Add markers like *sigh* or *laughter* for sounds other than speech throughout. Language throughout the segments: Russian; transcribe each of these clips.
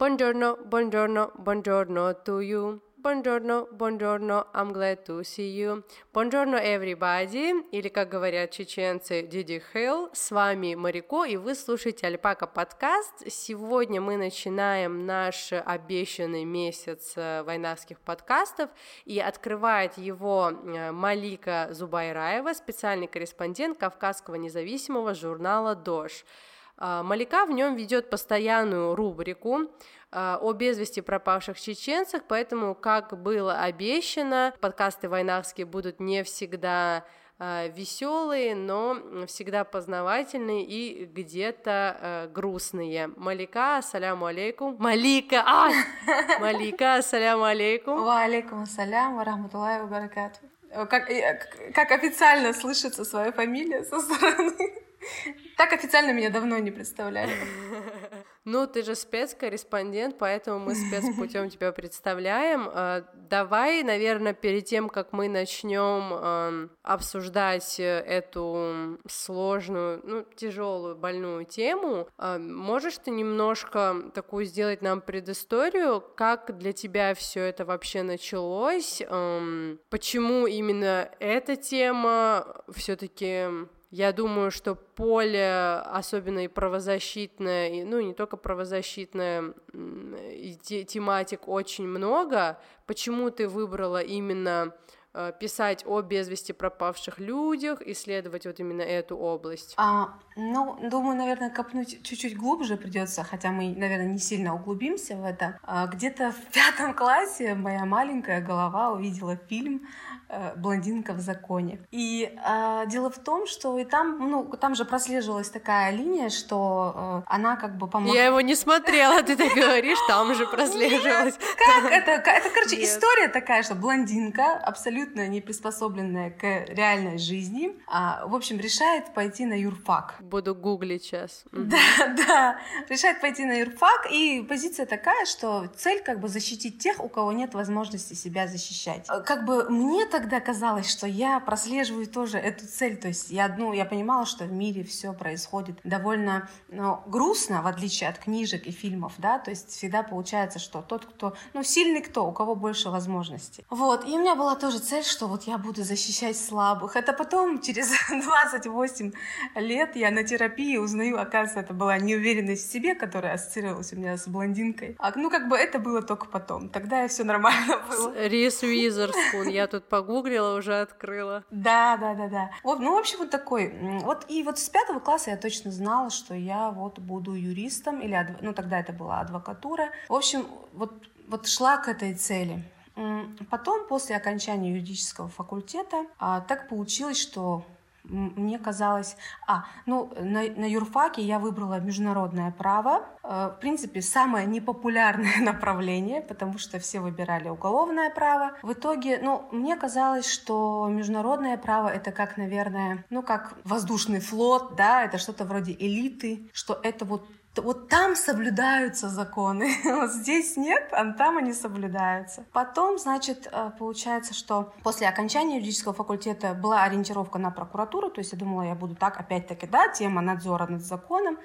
Buongiorno, buongiorno, buongiorno to you. Buongiorno, buongiorno, I'm glad to see you. Buongiorno, everybody, или, как говорят чеченцы, Диди Хейл. С вами Марико, и вы слушаете Альпака подкаст. Сегодня мы начинаем наш обещанный месяц э, войнавских подкастов, и открывает его э, Малика Зубайраева, специальный корреспондент Кавказского независимого журнала «Дождь». А, Малика в нем ведет постоянную рубрику а, о без вести пропавших чеченцах, поэтому, как было обещано, подкасты войнахские будут не всегда а, веселые, но всегда познавательные и где-то грустные. Малика, ассаляму алейкум. Малика, а! *laughs* Малика, ассаляму алейкум. Ва алейкум ассалям, ва рахматуллахи ва Как, э, как официально слышится своя фамилия со стороны так официально меня давно не представляли. *laughs* Ну, ты же спецкорреспондент, поэтому мы спецпутем тебя представляем. А, давай, наверное, перед тем, как мы начнем обсуждать эту сложную, ну, тяжелую, больную тему, а, можешь ты немножко такую сделать нам предысторию, как для тебя все это вообще началось, почему именно эта тема все-таки я думаю, что поле, особенно и правозащитное, и, ну, не только правозащитное, и тематик очень много. Почему ты выбрала именно писать о без вести пропавших людях, исследовать вот именно эту область? А, ну, думаю, наверное, копнуть чуть-чуть глубже придется, хотя мы, наверное, не сильно углубимся в это. А, где-то в пятом классе моя маленькая голова увидела фильм Э, блондинка в законе. И э, дело в том, что и там, ну, там же прослеживалась такая линия, что э, она как бы помогла. Я его не смотрела, ты так говоришь, там же *laughs* прослеживалась. Как это? Это, короче, история такая, что блондинка, абсолютно не приспособленная к реальной жизни, а, в общем, решает пойти на юрфак. Буду гуглить сейчас. Да, *laughs* да. Решает пойти на юрфак, и позиция такая, что цель как бы защитить тех, у кого нет возможности себя защищать. Как бы мне тогда казалось, что я прослеживаю тоже эту цель. То есть я, ну, я понимала, что в мире все происходит довольно ну, грустно, в отличие от книжек и фильмов, да, то есть всегда получается, что тот, кто, ну, сильный кто, у кого больше возможностей. Вот, и у меня была тоже цель, что вот я буду защищать слабых. Это потом, через *laughs* 28 лет, я на терапии узнаю, оказывается, это была неуверенность в себе, которая ассоциировалась у меня с блондинкой. А, ну, как бы это было только потом. Тогда все нормально *laughs* было. Рис Уизерспун, я тут погуглила уже открыла. Да, да, да, да. Вот, ну, в общем, вот такой. Вот и вот с пятого класса я точно знала, что я вот буду юристом, или, ну, тогда это была адвокатура. В общем, вот, вот шла к этой цели. Потом, после окончания юридического факультета, а, так получилось, что мне казалось... А, ну, на, на юрфаке я выбрала международное право. Э, в принципе, самое непопулярное *laughs* направление, потому что все выбирали уголовное право. В итоге, ну, мне казалось, что международное право — это как, наверное, ну, как воздушный флот, да, это что-то вроде элиты, что это вот вот там соблюдаются законы, *laughs* вот здесь нет, а там они соблюдаются. Потом, значит, э, получается, что после окончания юридического факультета была ориентировка на прокуратуру, то есть я думала, я буду так, опять-таки, да, тема надзора над законом,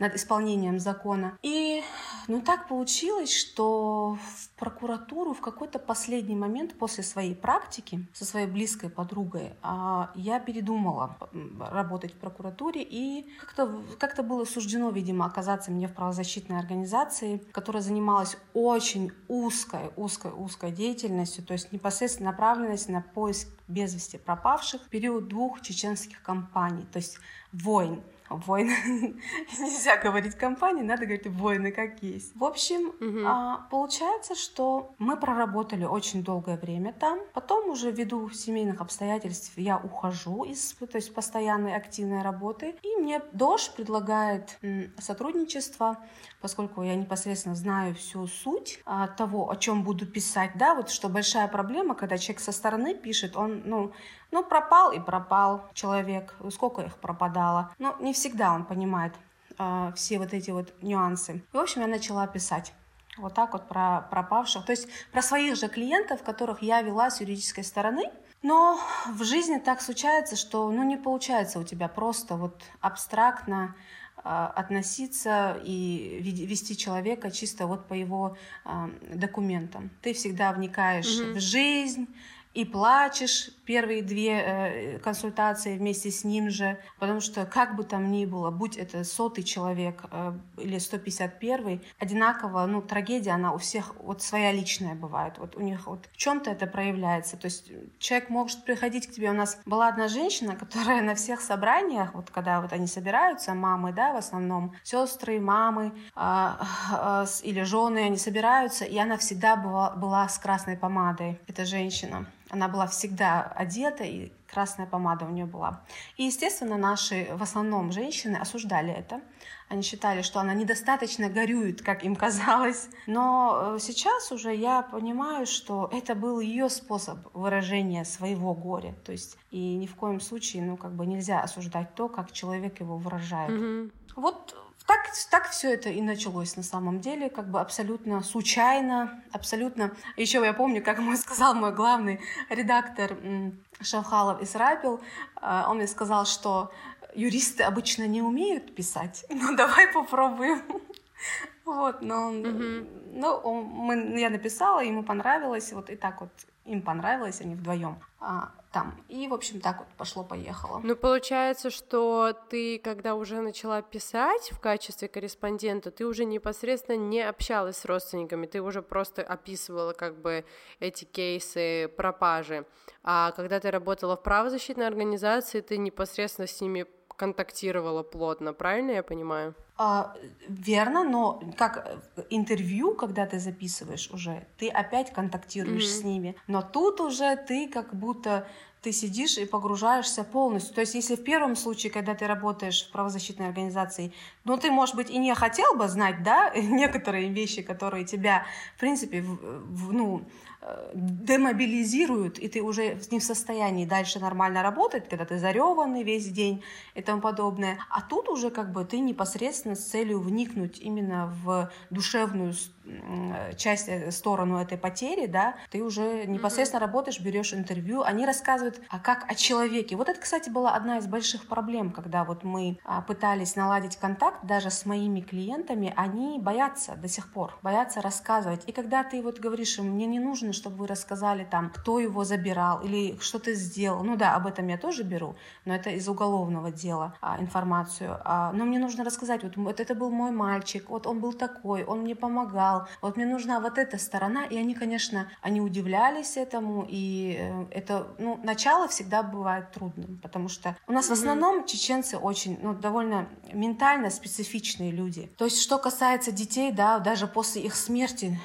над исполнением закона. И, ну, так получилось, что в прокуратуру в какой-то последний момент после своей практики со своей близкой подругой а, я передумала работать в прокуратуре, и как-то как было суждено, видимо, оказаться мне в правозащитной организации, которая занималась очень узкой, узкой, узкой деятельностью, то есть непосредственно направленность на поиск без вести пропавших в период двух чеченских кампаний, то есть войн войны. *laughs* Нельзя говорить компании, надо говорить войны как есть. В общем, угу. получается, что мы проработали очень долгое время там. Потом уже ввиду семейных обстоятельств я ухожу из то есть постоянной активной работы. И мне ДОЖ предлагает сотрудничество, поскольку я непосредственно знаю всю суть а, того, о чем буду писать. Да, вот что большая проблема, когда человек со стороны пишет, он, ну, ну, пропал и пропал человек. Сколько их пропадало? Ну, не всегда он понимает э, все вот эти вот нюансы. И, в общем, я начала писать вот так вот про пропавших. То есть про своих же клиентов, которых я вела с юридической стороны. Но в жизни так случается, что ну, не получается у тебя просто вот абстрактно э, относиться и вести человека чисто вот по его э, документам. Ты всегда вникаешь mm-hmm. в жизнь, и плачешь первые две э, консультации вместе с ним же, потому что как бы там ни было, будь это сотый человек э, или 151, одинаково, ну, трагедия, она у всех вот своя личная бывает, вот у них вот в чем-то это проявляется, то есть человек может приходить к тебе, у нас была одна женщина, которая на всех собраниях, вот когда вот они собираются, мамы, да, в основном, сестры, мамы э, э, или жены, они собираются, и она всегда была, была с красной помадой, эта женщина. Она была всегда одета, и красная помада у нее была. И, естественно, наши, в основном женщины, осуждали это. Они считали, что она недостаточно горюет, как им казалось. Но э, сейчас уже я понимаю, что это был ее способ выражения своего горя. То есть и ни в коем случае, ну, как бы нельзя осуждать то, как человек его выражает. Mm-hmm. Вот так, так все это и началось на самом деле, как бы абсолютно случайно, абсолютно. Еще я помню, как мой *laughs* сказал мой главный редактор Шавхалов Исрапил, э, он мне сказал, что юристы обычно не умеют писать, *laughs* ну давай попробуем. *laughs* Вот, но, mm-hmm. ну, он, мы, я написала, ему понравилось, вот и так вот им понравилось, они вдвоем а, там. И, в общем, так вот пошло-поехало. Ну, получается, что ты, когда уже начала писать в качестве корреспондента, ты уже непосредственно не общалась с родственниками, ты уже просто описывала как бы эти кейсы пропажи. А когда ты работала в правозащитной организации, ты непосредственно с ними контактировала плотно, правильно я понимаю? А, верно, но как интервью, когда ты записываешь уже, ты опять контактируешь mm-hmm. с ними, но тут уже ты как будто ты сидишь и погружаешься полностью. То есть, если в первом случае, когда ты работаешь в правозащитной организации, ну, ты, может быть, и не хотел бы знать, да, *laughs* некоторые вещи, которые тебя, в принципе, в, в, ну, демобилизируют, и ты уже не в состоянии дальше нормально работать, когда ты зареванный весь день и тому подобное. А тут уже как бы ты непосредственно с целью вникнуть именно в душевную часть, э, сторону этой потери, да, ты уже непосредственно mm-hmm. работаешь, берешь интервью, они рассказывают, а как о человеке. Вот это, кстати, была одна из больших проблем, когда вот мы а, пытались наладить контакт даже с моими клиентами, они боятся до сих пор, боятся рассказывать. И когда ты вот говоришь им, мне не нужно, чтобы вы рассказали там, кто его забирал или что ты сделал, ну да, об этом я тоже беру, но это из уголовного дела а, информацию, а, но мне нужно рассказать, вот, вот это был мой мальчик, вот он был такой, он мне помогал, вот мне нужна вот эта сторона, и они, конечно, они удивлялись этому, и э, это, ну, начало всегда бывает трудным, потому что у нас mm-hmm. в основном чеченцы очень, ну, довольно ментально специфичные люди. То есть, что касается детей, да, даже после их смерти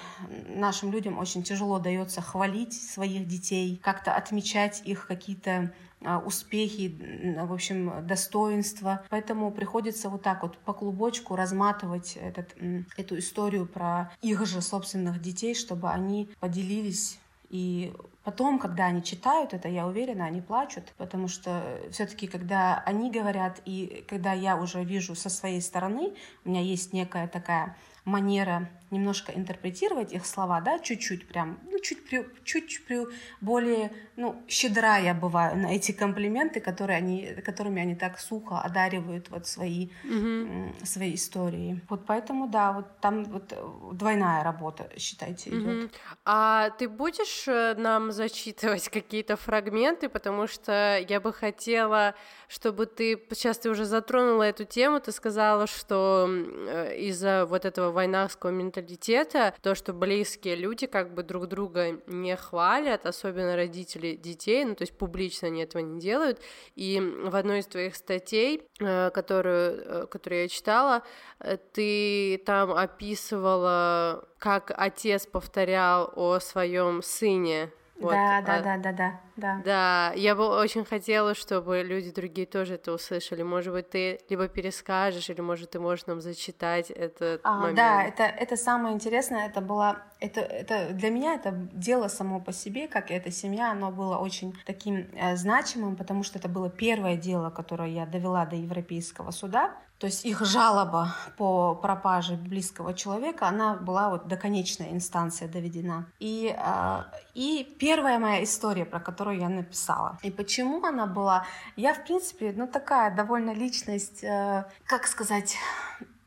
нашим людям очень тяжело дается хвалить своих детей, как-то отмечать их какие-то а, успехи, в общем, достоинства. Поэтому приходится вот так вот по клубочку разматывать этот, эту историю про их же собственных детей, чтобы они поделились и потом, когда они читают это, я уверена, они плачут, потому что все-таки, когда они говорят, и когда я уже вижу со своей стороны, у меня есть некая такая манера немножко интерпретировать их слова, да, чуть-чуть прям, ну, чуть, при, чуть при, более, ну, щедра я бываю на эти комплименты, которые они, которыми они так сухо одаривают вот свои, mm-hmm. свои истории. Вот поэтому, да, вот там вот двойная работа, считайте, идет. Mm-hmm. А ты будешь э, нам зачитывать какие-то фрагменты, потому что я бы хотела, чтобы ты, сейчас ты уже затронула эту тему, ты сказала, что э, из-за вот этого войнахского менталитета менталитета, то, что близкие люди как бы друг друга не хвалят, особенно родители детей, ну, то есть публично они этого не делают. И в одной из твоих статей, э, которую, э, которую я читала, э, ты там описывала, как отец повторял о своем сыне вот, да, да, а, да, да, да, да. Да, я бы очень хотела, чтобы люди другие тоже это услышали. Может быть, ты либо перескажешь, или может ты можешь нам зачитать этот а, момент. Да, это это самое интересное. Это было, это это для меня это дело само по себе, как и эта семья, оно было очень таким э, значимым, потому что это было первое дело, которое я довела до Европейского суда. То есть их жалоба по пропаже близкого человека, она была вот до конечной инстанции доведена. И, э, и первая моя история, про которую я написала. И почему она была? Я, в принципе, ну такая довольно личность, э, как сказать,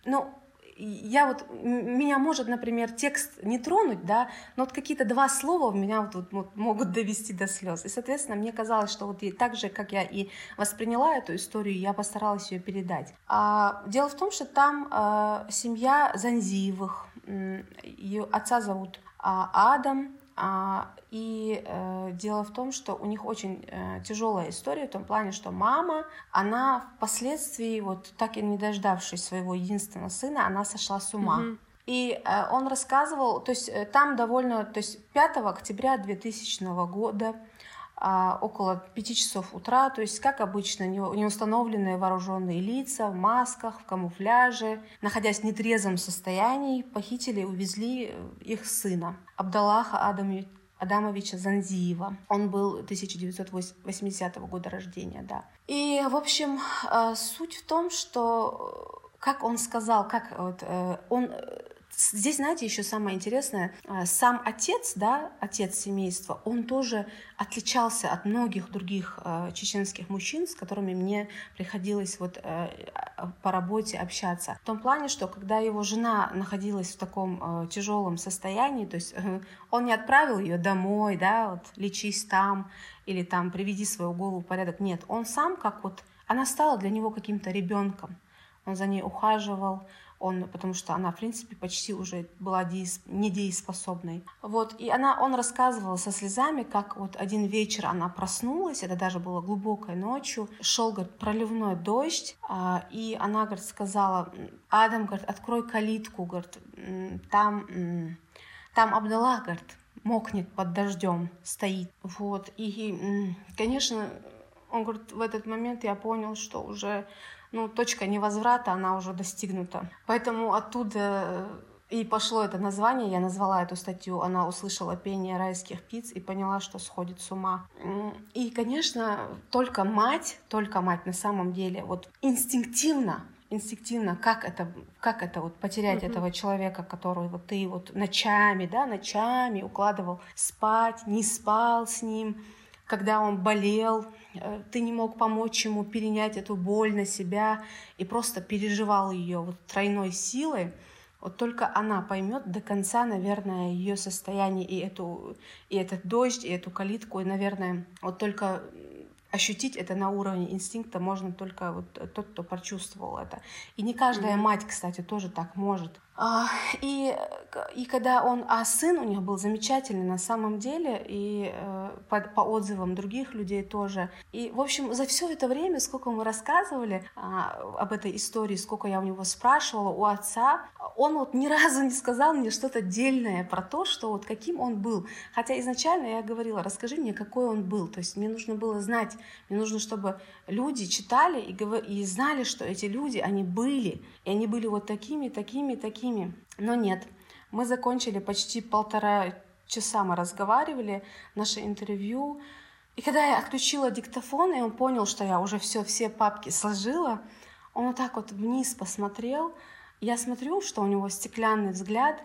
ну, я вот, меня может, например, текст не тронуть, да, но вот какие-то два слова меня вот, вот, вот могут довести до слез. И, соответственно, мне казалось, что вот и так же, как я и восприняла эту историю, я постаралась ее передать. А, дело в том, что там а, семья Занзиевых, ее отца зовут а, Адам, и э, дело в том, что у них очень э, тяжелая история в том плане, что мама, она впоследствии, вот так и не дождавшись своего единственного сына, она сошла с ума. Mm-hmm. И э, он рассказывал, то есть там довольно, то есть 5 октября 2000 года а, около 5 часов утра, то есть, как обычно, неустановленные вооруженные лица в масках, в камуфляже, находясь в нетрезвом состоянии, похитили и увезли э, их сына, Абдаллаха Адамовича Адамовича Занзиева. Он был 1980 года рождения, да. И, в общем, э, суть в том, что, э, как он сказал, как вот, он Здесь, знаете, еще самое интересное, а, сам отец, да, отец семейства, он тоже отличался от многих других э, чеченских мужчин, с которыми мне приходилось вот э, по работе общаться. В том плане, что когда его жена находилась в таком тяжелом состоянии, то есть э, он не отправил ее домой, да, вот лечись там или там приведи свою голову в порядок. Нет, он сам как вот, она стала для него каким-то ребенком. Он за ней ухаживал, он, потому что она, в принципе, почти уже была деес, недееспособной. Вот, и она, он рассказывал со слезами, как вот один вечер она проснулась, это даже было глубокой ночью, шел, говорит, проливной дождь, а, и она, говорит, сказала, Адам, говорит, открой калитку, говорит, там, там Абдаллах, говорит, мокнет под дождем, стоит. Вот, и, конечно, он говорит, в этот момент я понял, что уже ну, точка невозврата, она уже достигнута. Поэтому оттуда э, и пошло это название, я назвала эту статью, она услышала пение райских птиц и поняла, что сходит с ума. И, конечно, только мать, только мать на самом деле, вот инстинктивно, инстинктивно, как это, как это вот потерять mm-hmm. этого человека, который вот ты вот ночами, да, ночами укладывал спать, не спал с ним, когда он болел, ты не мог помочь ему перенять эту боль на себя и просто переживал ее вот тройной силой, вот только она поймет до конца, наверное, ее состояние и эту и этот дождь, и эту калитку, и, наверное, вот только ощутить это на уровне инстинкта можно только вот тот, кто прочувствовал это. И не каждая mm-hmm. мать, кстати, тоже так может. А, и, и когда он, а сын у них был замечательный на самом деле, и э, по, по отзывам других людей тоже. И, в общем, за все это время, сколько мы рассказывали а, об этой истории, сколько я у него спрашивала, у отца, он вот ни *laughs* разу не сказал мне что-то дельное про то, что вот каким он был. Хотя изначально я говорила, расскажи мне, какой он был. То есть мне нужно было знать, мне нужно, чтобы люди читали и, и знали, что эти люди, они были, и они были вот такими, такими, такими. Но нет, мы закончили почти полтора часа, мы разговаривали, наше интервью. И когда я отключила диктофон, и он понял, что я уже все, все папки сложила, он вот так вот вниз посмотрел. Я смотрю, что у него стеклянный взгляд,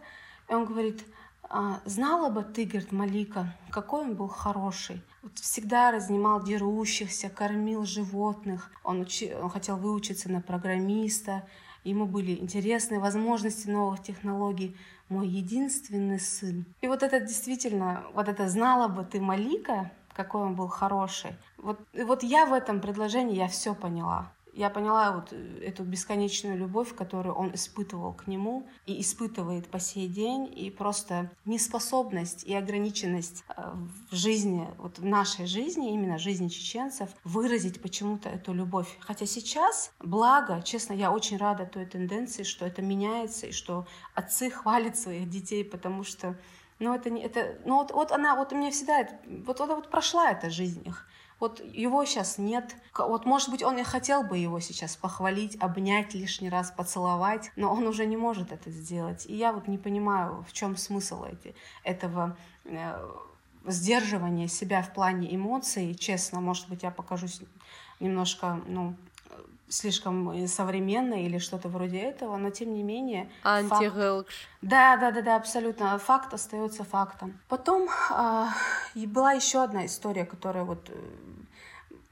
и он говорит, «А, знала бы ты, говорит, Малика, какой он был хороший. Вот всегда разнимал дерущихся, кормил животных. Он, учи... он хотел выучиться на программиста. Ему были интересны возможности новых технологий. Мой единственный сын. И вот это действительно, вот это знала бы ты Малика, какой он был хороший. Вот, и вот я в этом предложении, я все поняла. Я поняла вот эту бесконечную любовь, которую он испытывал к нему и испытывает по сей день, и просто неспособность и ограниченность э, в жизни, вот в нашей жизни, именно жизни чеченцев, выразить почему-то эту любовь. Хотя сейчас, благо, честно, я очень рада той тенденции, что это меняется, и что отцы хвалят своих детей, потому что ну, это не, это, ну, вот, вот она, вот у меня всегда, это, вот, вот, вот прошла эта жизнь их. Вот его сейчас нет. Вот, может быть, он и хотел бы его сейчас похвалить, обнять лишний раз, поцеловать, но он уже не может это сделать. И я вот не понимаю, в чем смысл эти, этого э, сдерживания себя в плане эмоций. Честно, может быть, я покажусь немножко, ну, слишком современной или что-то вроде этого, но тем не менее... Антигелкш. Факт... Да, да, да, да, абсолютно. Факт остается фактом. Потом э, была еще одна история, которая вот...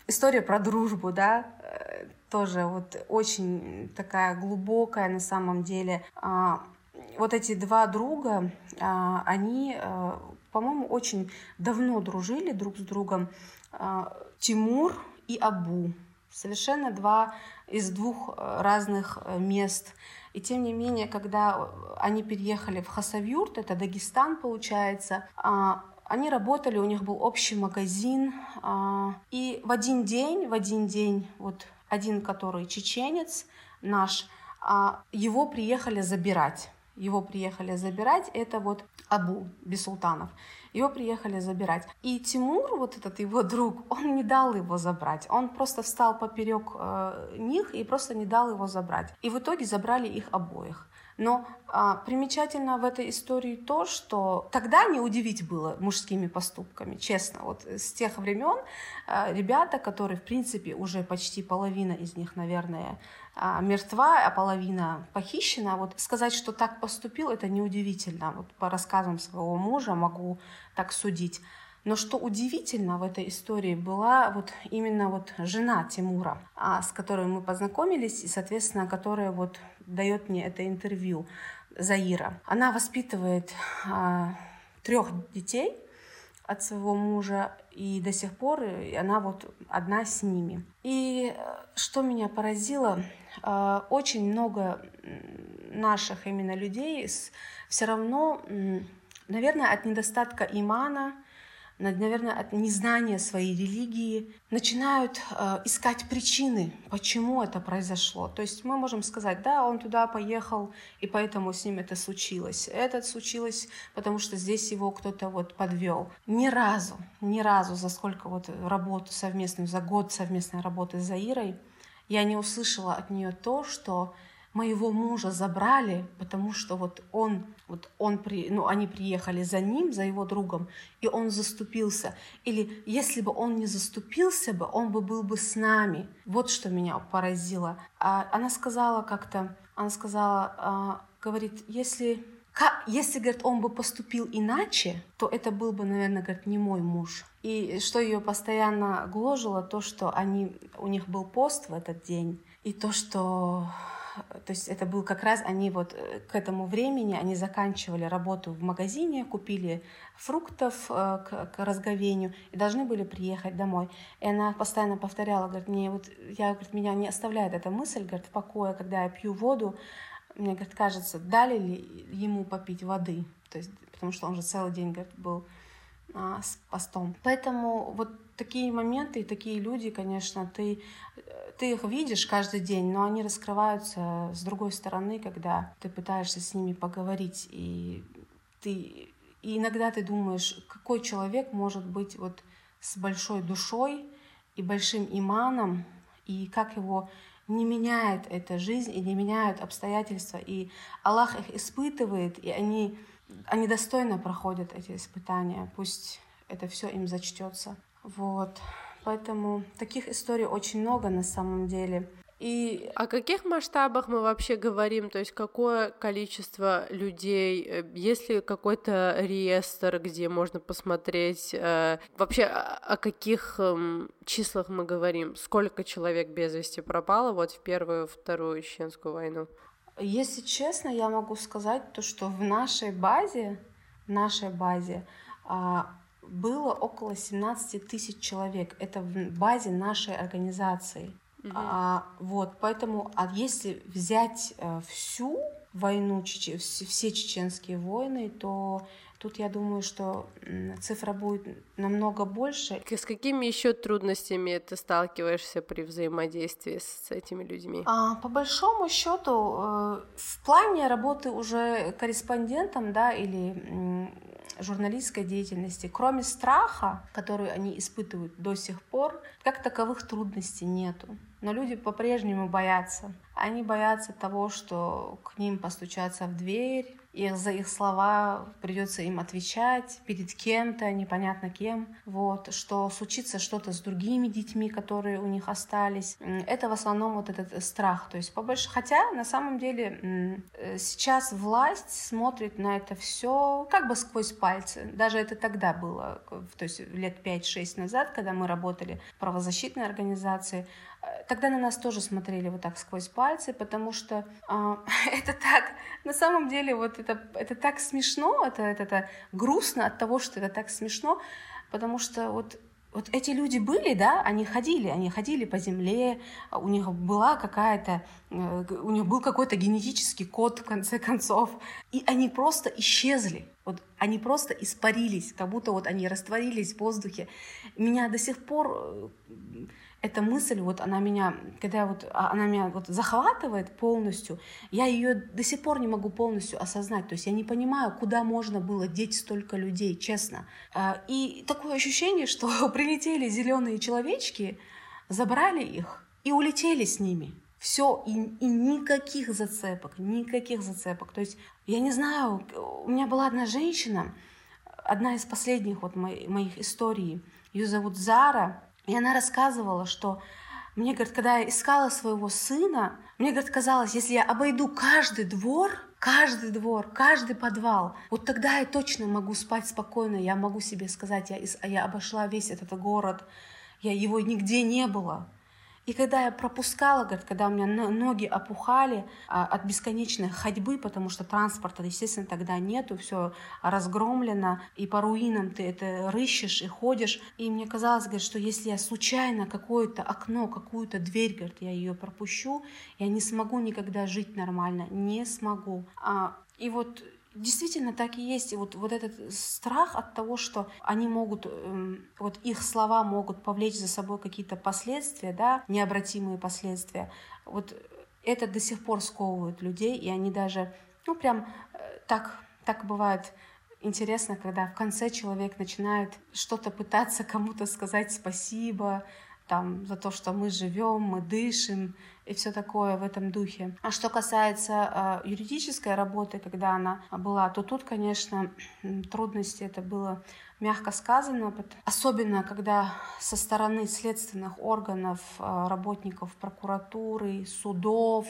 История про дружбу, да, э, тоже вот очень такая глубокая на самом деле. Э, вот эти два друга, э, они, э, по-моему, очень давно дружили друг с другом. Э, Тимур и Абу совершенно два из двух э, разных мест. И тем не менее, когда они переехали в Хасавюрт, это Дагестан получается, а, они работали, у них был общий магазин, а, и в один день, в один день, вот один, который чеченец наш, а, его приехали забирать. Его приехали забирать, это вот Абу Бесултанов. Его приехали забирать. И Тимур, вот этот его друг, он не дал его забрать. Он просто встал поперек э, них и просто не дал его забрать. И в итоге забрали их обоих. Но а, примечательно в этой истории то, что тогда не удивить было мужскими поступками, честно. Вот с тех времен а, ребята, которые, в принципе, уже почти половина из них, наверное, а, мертва, а половина похищена, вот сказать, что так поступил, это неудивительно. Вот по рассказам своего мужа могу так судить. Но что удивительно в этой истории была вот именно вот жена Тимура, а, с которой мы познакомились и, соответственно, которая вот дает мне это интервью, Заира. Она воспитывает а, трех детей от своего мужа, и до сих пор она вот одна с ними. И э, что меня поразило, а, очень много наших именно людей все равно, наверное, от недостатка имана, наверное, от незнания своей религии, начинают э, искать причины, почему это произошло. То есть мы можем сказать, да, он туда поехал, и поэтому с ним это случилось. Это случилось, потому что здесь его кто-то вот подвел. Ни разу, ни разу за сколько вот работу совместную, за год совместной работы с Заирой, я не услышала от нее то, что моего мужа забрали, потому что вот он, вот он при, ну, они приехали за ним, за его другом, и он заступился. Или если бы он не заступился бы, он бы был бы с нами. Вот что меня поразило. А она сказала как-то, она сказала, а, говорит, если если, говорит, он бы поступил иначе, то это был бы, наверное, говорит, не мой муж. И что ее постоянно гложило, то, что они, у них был пост в этот день, и то, что то есть это был как раз, они вот э, к этому времени, они заканчивали работу в магазине, купили фруктов э, к, к разговению и должны были приехать домой. И она постоянно повторяла, говорит, мне вот, я, говорит, меня не оставляет эта мысль, говорит, в покое, когда я пью воду, мне, говорит, кажется, дали ли ему попить воды, то есть, потому что он же целый день, говорит, был а, с постом. Поэтому вот такие моменты и такие люди, конечно, ты, ты их видишь каждый день, но они раскрываются с другой стороны, когда ты пытаешься с ними поговорить, и ты и иногда ты думаешь, какой человек может быть вот с большой душой и большим иманом, и как его не меняет эта жизнь, и не меняют обстоятельства, и Аллах их испытывает, и они, они достойно проходят эти испытания, пусть это все им зачтется. Вот. Поэтому таких историй очень много на самом деле. И... О каких масштабах мы вообще говорим? То есть какое количество людей? Э, есть ли какой-то реестр, где можно посмотреть? Э, вообще о каких э, числах мы говорим? Сколько человек без вести пропало вот в первую, вторую чеченскую войну? Если честно, я могу сказать то, что в нашей базе, в нашей базе а, было около 17 тысяч человек. Это в базе нашей организации. Угу. А, вот, поэтому, а если взять а, всю войну, чече, все чеченские войны, то Тут я думаю, что цифра будет намного больше. С какими еще трудностями ты сталкиваешься при взаимодействии с этими людьми? А, по большому счету, э, в плане работы уже корреспондентом, да, или журналистской деятельности, кроме страха, который они испытывают до сих пор, как таковых трудностей нету. Но люди по-прежнему боятся. Они боятся того, что к ним постучатся в дверь, и за их слова придется им отвечать перед кем-то, непонятно кем, вот, что случится что-то с другими детьми, которые у них остались. Это в основном вот этот страх, то есть побольше, хотя на самом деле э, сейчас власть смотрит на это все как бы сквозь пальцы, даже это тогда было, то есть лет 5-6 назад, когда мы работали в правозащитной организации, Тогда на нас тоже смотрели вот так сквозь пальцы, потому что э, *laughs* это так, на самом деле, вот это, это так смешно, это, это, это грустно от того, что это так смешно, потому что вот вот эти люди были, да, они ходили, они ходили по земле, у них была какая-то, э, у них был какой-то генетический код в конце концов, и они просто исчезли, вот они просто испарились, как будто вот они растворились в воздухе. Меня до сих пор э, эта мысль, вот она меня, когда вот а, она меня вот захватывает полностью, я ее до сих пор не могу полностью осознать. То есть я не понимаю, куда можно было деть столько людей, честно. А, и такое ощущение, что *laughs* прилетели зеленые человечки, забрали их и улетели с ними. Все, и, и никаких зацепок, никаких зацепок. То есть, я не знаю, у меня была одна женщина, одна из последних вот моих, моих историй, ее зовут Зара, и она рассказывала, что мне, говорит, когда я искала своего сына, мне, говорит, казалось, если я обойду каждый двор, каждый двор, каждый подвал, вот тогда я точно могу спать спокойно, я могу себе сказать, я, я обошла весь этот город, я, его нигде не было. И когда я пропускала, говорит, когда у меня ноги опухали а, от бесконечной ходьбы, потому что транспорта, естественно, тогда нету, все разгромлено, и по руинам ты это рыщешь и ходишь. И мне казалось, говорит, что если я случайно какое-то окно, какую-то дверь, говорит, я ее пропущу, я не смогу никогда жить нормально, не смогу. А, и вот Действительно так и есть. И вот, вот этот страх от того, что они могут, эм, вот их слова могут повлечь за собой какие-то последствия, да, необратимые последствия, вот это до сих пор сковывает людей, и они даже, ну, прям э, так, так бывает интересно, когда в конце человек начинает что-то пытаться кому-то сказать спасибо, там, за то, что мы живем, мы дышим и все такое в этом духе. А что касается э, юридической работы, когда она была, то тут, конечно, трудности это было мягко сказано, особенно когда со стороны следственных органов, э, работников прокуратуры, судов,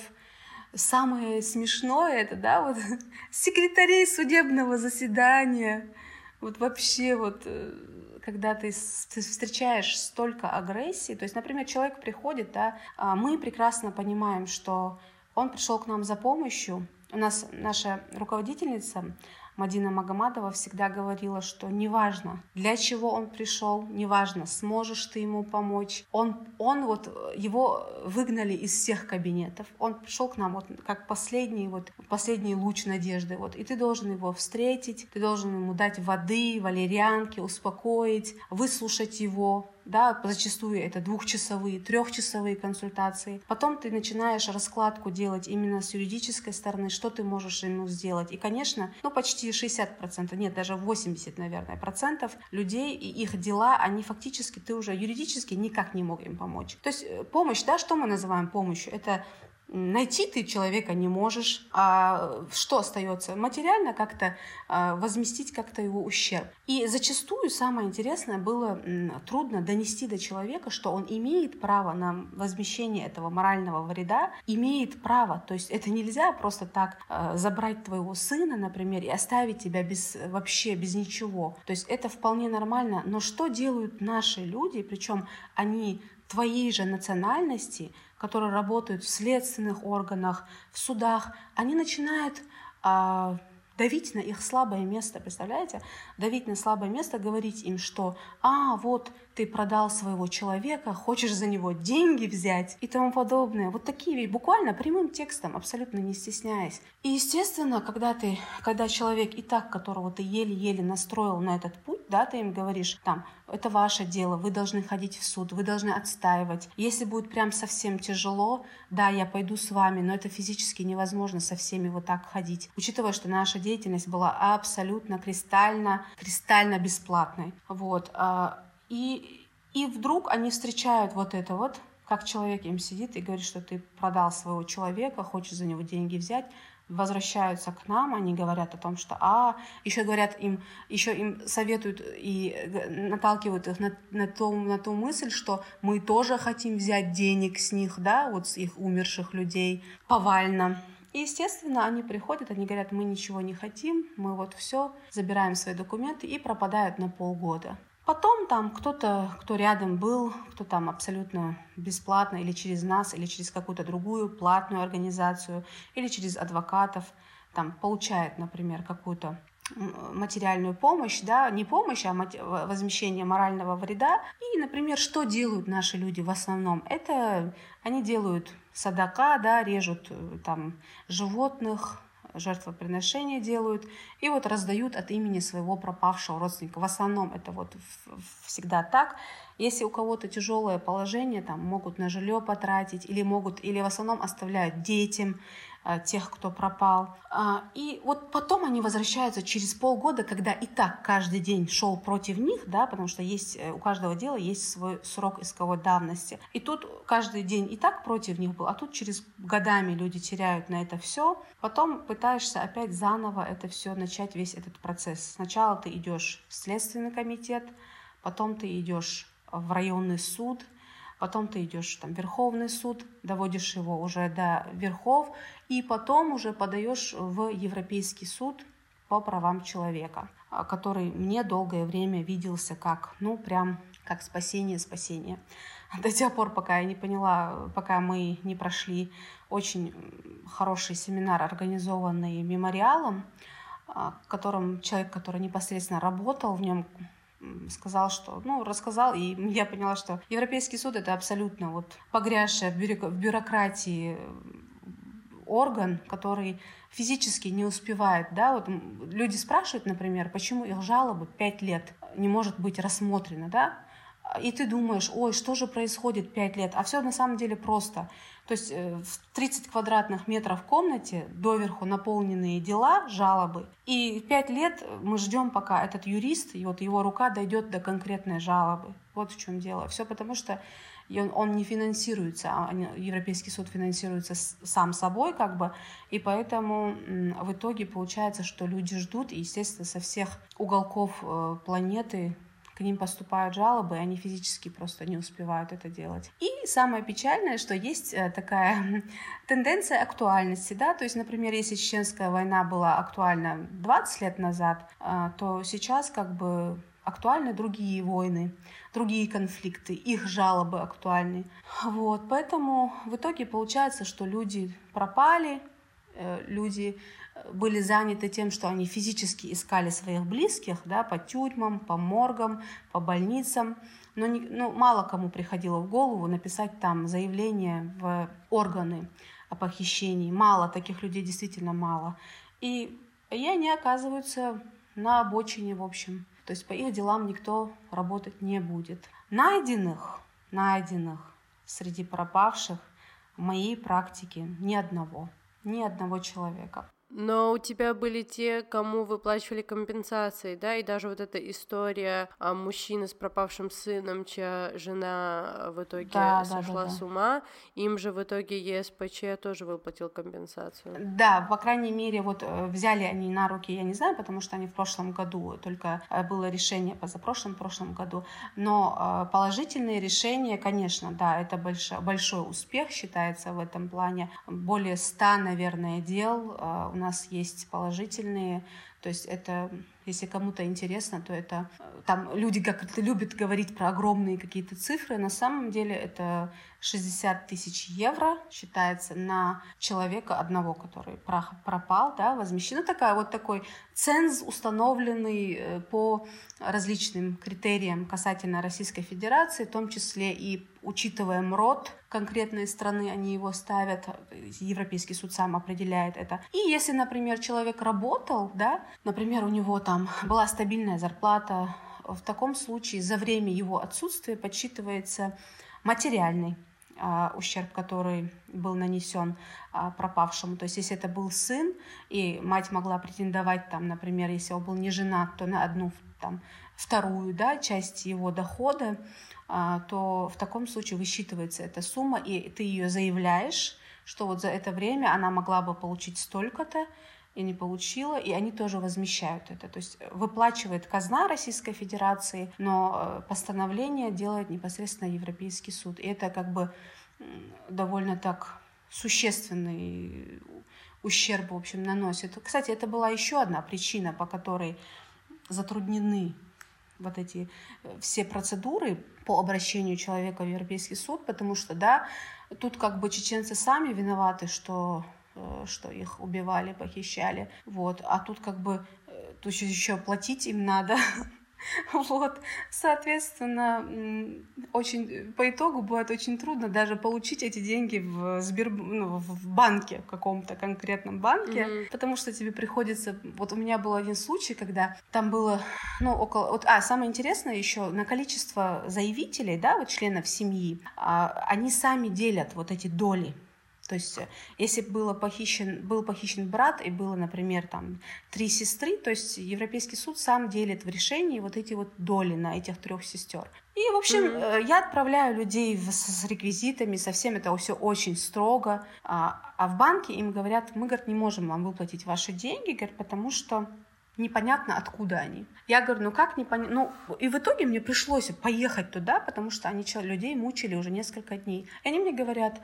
Самое смешное это, да, вот *laughs* секретарей судебного заседания, вот вообще вот э, когда ты, встречаешь столько агрессии, то есть, например, человек приходит, да, а мы прекрасно понимаем, что он пришел к нам за помощью. У нас наша руководительница, Мадина Магомадова всегда говорила, что неважно, для чего он пришел, неважно, сможешь ты ему помочь. Он, он вот, его выгнали из всех кабинетов. Он пришел к нам вот как последний, вот, последний луч надежды. Вот, и ты должен его встретить, ты должен ему дать воды, валерьянки, успокоить, выслушать его, да, зачастую это двухчасовые, трехчасовые консультации. Потом ты начинаешь раскладку делать именно с юридической стороны, что ты можешь ему сделать. И, конечно, ну, почти 60%, нет, даже 80, наверное, процентов людей и их дела, они фактически, ты уже юридически никак не мог им помочь. То есть э, помощь, да, что мы называем помощью? Это Найти ты человека не можешь, а что остается? Материально как-то а, возместить как-то его ущерб. И зачастую самое интересное было трудно донести до человека, что он имеет право на возмещение этого морального вреда, имеет право. То есть это нельзя просто так а, забрать твоего сына, например, и оставить тебя без, вообще без ничего. То есть это вполне нормально. Но что делают наши люди, причем они твоей же национальности, которые работают в следственных органах, в судах, они начинают а, давить на их слабое место, представляете? Давить на слабое место, говорить им, что «А, вот ты продал своего человека, хочешь за него деньги взять» и тому подобное. Вот такие ведь буквально прямым текстом, абсолютно не стесняясь. И, естественно, когда ты, когда человек и так, которого ты еле-еле настроил на этот путь, да, ты им говоришь, там, это ваше дело, вы должны ходить в суд, вы должны отстаивать. Если будет прям совсем тяжело, да, я пойду с вами, но это физически невозможно со всеми вот так ходить. Учитывая, что наша деятельность была абсолютно кристально, кристально бесплатной. Вот. И, и вдруг они встречают вот это вот, как человек им сидит и говорит, что ты продал своего человека, хочешь за него деньги взять, возвращаются к нам, они говорят о том, что а, еще говорят им, еще им советуют и наталкивают их на, на, ту, на ту мысль, что мы тоже хотим взять денег с них, да, вот с их умерших людей повально. И, естественно, они приходят, они говорят, мы ничего не хотим, мы вот все, забираем свои документы и пропадают на полгода. Потом там кто-то, кто рядом был, кто там абсолютно бесплатно или через нас, или через какую-то другую платную организацию, или через адвокатов, там получает, например, какую-то материальную помощь, да, не помощь, а возмещение морального вреда. И, например, что делают наши люди в основном? Это они делают садака, да, режут э, там животных, жертвоприношения делают и вот раздают от имени своего пропавшего родственника. В основном это вот всегда так. Если у кого-то тяжелое положение, там могут на жилье потратить или могут, или в основном оставляют детям, тех, кто пропал. А, и вот потом они возвращаются через полгода, когда и так каждый день шел против них, да, потому что есть, э, у каждого дела есть свой срок исковой давности. И тут каждый день и так против них был, а тут через годами люди теряют на это все. Потом пытаешься опять заново это все начать, весь этот процесс. Сначала ты идешь в Следственный комитет, потом ты идешь в районный суд, потом ты идешь там, Верховный суд, доводишь его уже до верхов, и потом уже подаешь в Европейский суд по правам человека, а, который мне долгое время виделся как, ну, прям как спасение, спасение. *laughs* До тех пор, пока я не поняла, пока мы не прошли очень хороший семинар, организованный мемориалом, а, в котором человек, который непосредственно работал в нем, сказал, что, ну, рассказал, и *laughs* я поняла, что Европейский суд это абсолютно вот погрязшая в бюрократии орган, который физически не успевает, да, вот люди спрашивают, например, почему их жалобы пять лет не может быть рассмотрено, да, и ты думаешь, ой, что же происходит пять лет, а все на самом деле просто. То есть э, в 30 квадратных метров в комнате доверху наполненные дела, жалобы. И пять лет мы ждем, пока этот юрист, и вот его рука дойдет до конкретной жалобы. Вот в чем дело. Все потому, что он, он не финансируется, а Европейский суд финансируется сам собой, как бы, и поэтому в итоге получается, что люди ждут, и, естественно, со всех уголков э, планеты к ним поступают жалобы, и они физически просто не успевают это делать. И самое печальное, что есть э, такая *laughs* тенденция актуальности, да, то есть, например, если чеченская война была актуальна 20 лет назад, э, то сейчас как бы актуальны другие войны, другие конфликты, их жалобы актуальны. Вот, поэтому в итоге получается, что люди пропали, э, люди были заняты тем, что они физически искали своих близких да, по тюрьмам, по моргам, по больницам. Но не, ну, мало кому приходило в голову написать там заявление в органы о похищении. Мало, таких людей действительно мало. И, и они оказываются на обочине, в общем. То есть по их делам никто работать не будет. Найденных, найденных среди пропавших в моей практике ни одного, ни одного человека. Но у тебя были те, кому выплачивали компенсации, да, и даже вот эта история о мужчине с пропавшим сыном, чья жена в итоге да, сошла да, да, с ума, им же в итоге ЕСПЧ тоже выплатил компенсацию. Да, по крайней мере, вот э, взяли они на руки, я не знаю, потому что они в прошлом году, только э, было решение позапрошлом, прошлом году, но э, положительные решения, конечно, да, это большой, большой успех считается в этом плане. Более ста, наверное, дел у нас есть положительные, то есть это Если кому-то интересно, то это э, там люди как-то любят говорить про огромные какие-то цифры. На самом деле это 60 тысяч евро считается на человека одного, который пропал, да, возмещен. Ну, такая вот такой ценз, установленный э, по различным критериям касательно Российской Федерации, в том числе и учитывая МРОД конкретной страны, они его ставят, Европейский суд сам определяет это. И если, например, человек работал, да, например, у него там была стабильная зарплата, в таком случае за время его отсутствия подсчитывается материальный ущерб, который был нанесен а, пропавшему. То есть, если это был сын, и мать могла претендовать, там, например, если он был не женат, то на одну там, вторую да, часть его дохода, а, то в таком случае высчитывается эта сумма, и ты ее заявляешь, что вот за это время она могла бы получить столько-то, и не получила, и они тоже возмещают это. То есть выплачивает казна Российской Федерации, но э, постановление делает непосредственно Европейский суд. И это как бы довольно так существенный ущерб, в общем, наносит. Кстати, это была еще одна причина, по которой затруднены вот эти э, все процедуры по обращению человека в Европейский суд, потому что, да, тут как бы чеченцы сами виноваты, что Э, что их убивали, похищали. Вот. А тут как бы э, тут еще платить им надо. *laughs* Вот, соответственно, очень по итогу будет очень трудно даже получить эти деньги в Сбер, ну, в банке в каком-то конкретном банке, mm-hmm. потому что тебе приходится. Вот у меня был один случай, когда там было, ну около, вот, а самое интересное еще на количество заявителей, да, вот членов семьи, а, они сами делят вот эти доли то есть, э, если было похищен, был похищен брат и было, например, там три сестры, то есть Европейский суд сам делит в решении вот эти вот доли на этих трех сестер. И, в общем, mm-hmm. я отправляю людей в, с реквизитами, совсем это все очень строго. А, а в банке им говорят, мы, говорят, не можем вам выплатить ваши деньги, говорят, потому что непонятно, откуда они. Я говорю, ну как непонятно? Ну, и в итоге мне пришлось поехать туда, потому что они людей мучили уже несколько дней. И они мне говорят,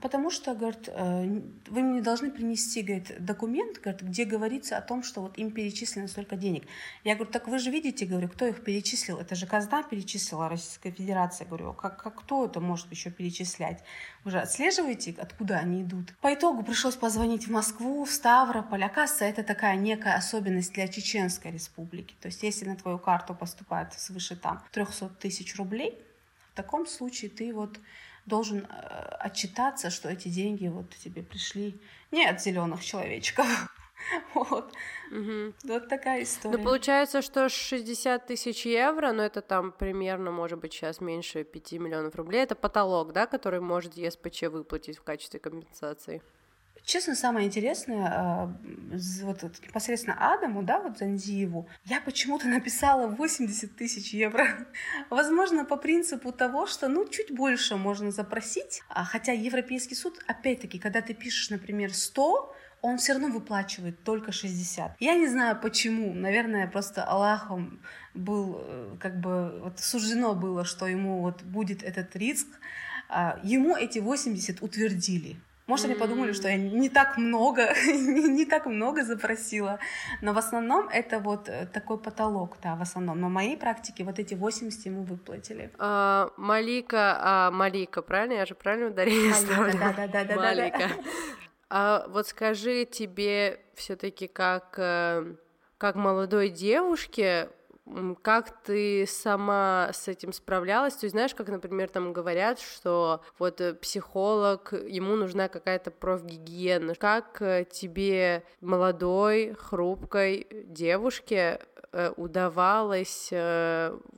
Потому что, говорит, э, вы мне должны принести, говорит, документ, говорит, где говорится о том, что вот им перечислено столько денег. Я говорю, так вы же видите, говорю, кто их перечислил? Это же казна перечислила Российская Федерация. Говорю, как, как кто это может еще перечислять? Вы же отслеживаете, откуда они идут? По итогу пришлось позвонить в Москву, в Ставрополь. Оказывается, это такая некая особенность для Чеченской республики. То есть, если на твою карту поступает свыше там 300 тысяч рублей, в таком случае ты вот должен э, отчитаться, что эти деньги вот тебе пришли не от зеленых человечков. *laughs* Вот. Угу. Вот такая история. Ну, получается, что 60 тысяч евро, но это там примерно, может быть, сейчас меньше 5 миллионов рублей, это потолок, да, который может ЕСПЧ выплатить в качестве компенсации? Честно, самое интересное, а, вот непосредственно Адаму, да, вот Занзиеву, я почему-то написала 80 тысяч евро. *laughs* Возможно, по принципу того, что, ну, чуть больше можно запросить, а, хотя Европейский суд, опять-таки, когда ты пишешь, например, 100, он все равно выплачивает только 60. Я не знаю почему. Наверное, просто Аллахом был, э, как бы, вот суждено было, что ему вот будет этот риск. А, ему эти 80 утвердили. Может, они подумали, что я не так много, *laughs* не, так много запросила. Но в основном это вот э, такой потолок, да, в основном. Но в моей практике вот эти 80 ему выплатили. А, Малика, а, Малика, правильно? Я же правильно ударение Малика, да, да, да, да, Малика. Да, *laughs* да. А вот скажи тебе все-таки как э, как молодой девушке, как ты сама с этим справлялась? То есть, знаешь, как, например, там говорят, что вот э, психолог, ему нужна какая-то профгигиена. Как э, тебе, молодой, хрупкой девушке, Э, удавалось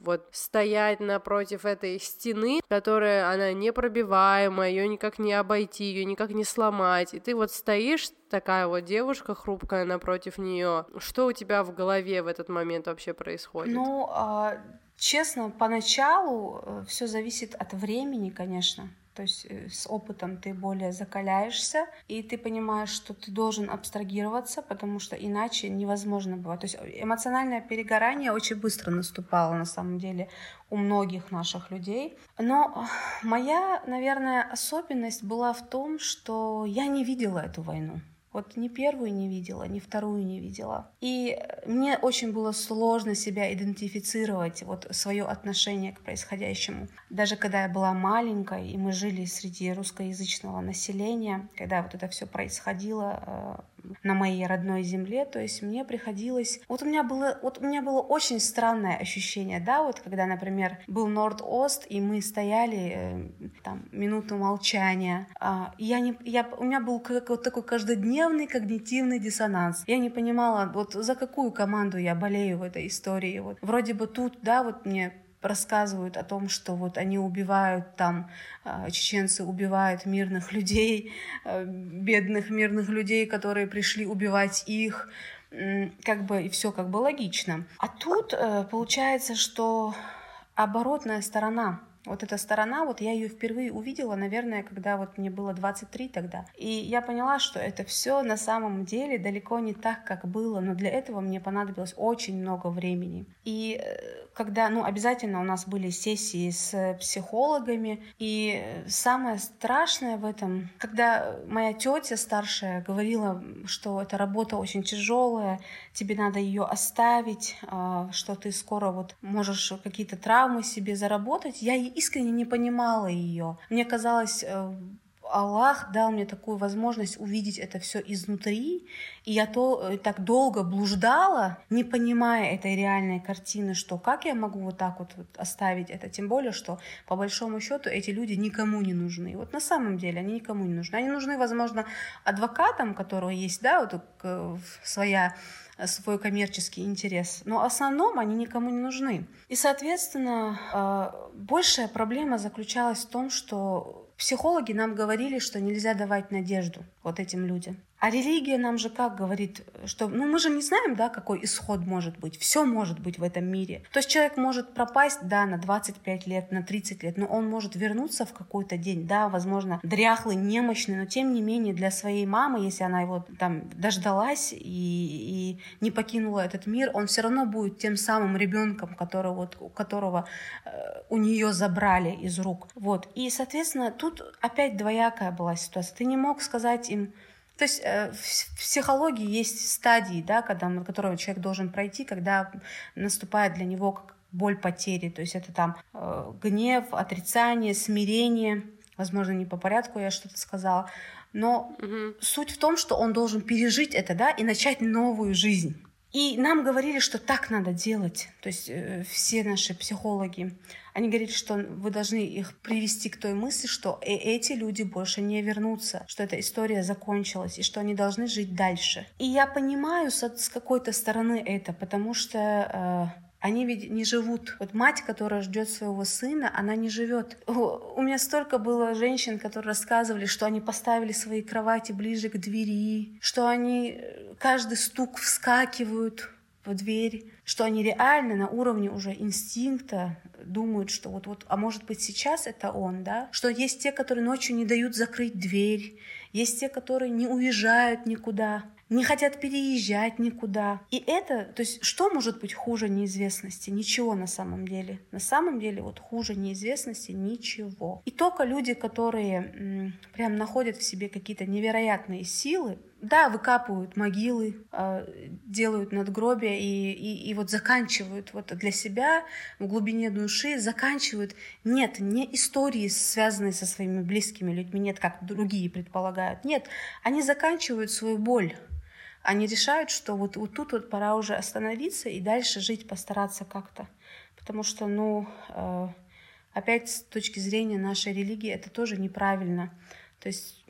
вот стоять напротив этой стены, которая она непробиваемая, ее никак не обойти, ее никак не сломать, и ты вот стоишь такая вот девушка хрупкая напротив нее. Что у тебя в голове в этот момент вообще происходит? Ну, а, честно, поначалу э, все зависит от времени, конечно. То есть э, с опытом ты более закаляешься, и ты понимаешь, что ты должен абстрагироваться, потому что иначе невозможно бывает. То есть эмоциональное перегорание очень быстро наступало на самом деле у многих наших людей. Но моя, наверное, особенность была в том, что я не видела эту войну. Вот ни первую не видела, ни вторую не видела. И мне очень было сложно себя идентифицировать, вот свое отношение к происходящему. Даже когда я была маленькой, и мы жили среди русскоязычного населения, когда вот это все происходило э, на моей родной земле, то есть мне приходилось... Вот у меня было, вот у меня было очень странное ощущение, да, вот когда, например, был Норд-Ост, и мы стояли, э, там, минуту молчания, а, я не, я, у меня был как, вот такой каждодневный когнитивный диссонанс. Я не понимала, вот за какую команду я болею в этой истории. Вот вроде бы тут, да, вот мне рассказывают о том, что вот они убивают там, а, чеченцы убивают мирных людей, а, бедных мирных людей, которые пришли убивать их, как бы и все как бы логично. А тут э, получается, что оборотная сторона вот эта сторона, вот я ее впервые увидела, наверное, когда вот мне было 23 тогда. И я поняла, что это все на самом деле далеко не так, как было, но для этого мне понадобилось очень много времени. И э, когда, ну, обязательно у нас были сессии с психологами, и самое страшное в этом, когда моя тетя старшая говорила, что эта работа очень тяжелая, тебе надо ее оставить, а, что ты скоро вот можешь какие-то травмы себе заработать, я искренне не понимала ее. Мне казалось, э, Аллах дал мне такую возможность увидеть это все изнутри, и я то э, так долго блуждала, не понимая этой реальной картины, что как я могу вот так вот, оставить это, тем более, что по большому счету эти люди никому не нужны. Вот на самом деле они никому не нужны. Они нужны, возможно, адвокатам, которые есть, да, вот своя свой коммерческий интерес. Но в основном они никому не нужны. И, соответственно, э, большая проблема заключалась в том, что Психологи нам говорили, что нельзя давать надежду вот этим людям. А религия нам же как говорит, что ну мы же не знаем, да, какой исход может быть. Все может быть в этом мире. То есть человек может пропасть, да, на 25 лет, на 30 лет, но он может вернуться в какой-то день, да, возможно, дряхлый, немощный, но тем не менее для своей мамы, если она его там дождалась и, и не покинула этот мир, он все равно будет тем самым ребенком, которого, вот, которого э, у нее забрали из рук. Вот. И, соответственно, тут опять двоякая была ситуация. Ты не мог сказать им, то есть э, в психологии есть стадии, да, когда, которые человек должен пройти, когда наступает для него боль потери. То есть это там э, гнев, отрицание, смирение. Возможно, не по порядку я что-то сказала. Но угу. суть в том, что он должен пережить это, да, и начать новую жизнь. И нам говорили, что так надо делать. То есть э, все наши психологи. Они говорили, что вы должны их привести к той мысли, что э эти люди больше не вернутся, что эта история закончилась, и что они должны жить дальше. И я понимаю с, с какой-то стороны это, потому что э, они ведь не живут. Вот мать, которая ждет своего сына, она не живет. У меня столько было женщин, которые рассказывали, что они поставили свои кровати ближе к двери, что они э, каждый стук вскакивают в дверь, что они реально на уровне уже инстинкта думают, что вот, вот, а может быть сейчас это он, да? Что есть те, которые ночью не дают закрыть дверь, есть те, которые не уезжают никуда, не хотят переезжать никуда. И это, то есть, что может быть хуже неизвестности? Ничего на самом деле. На самом деле, вот хуже неизвестности ничего. И только люди, которые м, прям находят в себе какие-то невероятные силы, да, выкапывают могилы, э, делают надгробия и, и, и вот заканчивают вот для себя в глубине души, заканчивают, нет, не истории, связанные со своими близкими людьми, нет, как другие предполагают, нет, они заканчивают свою боль, они решают, что вот, вот тут вот пора уже остановиться и дальше жить, постараться как-то. Потому что, ну, э, опять с точки зрения нашей религии это тоже неправильно. То есть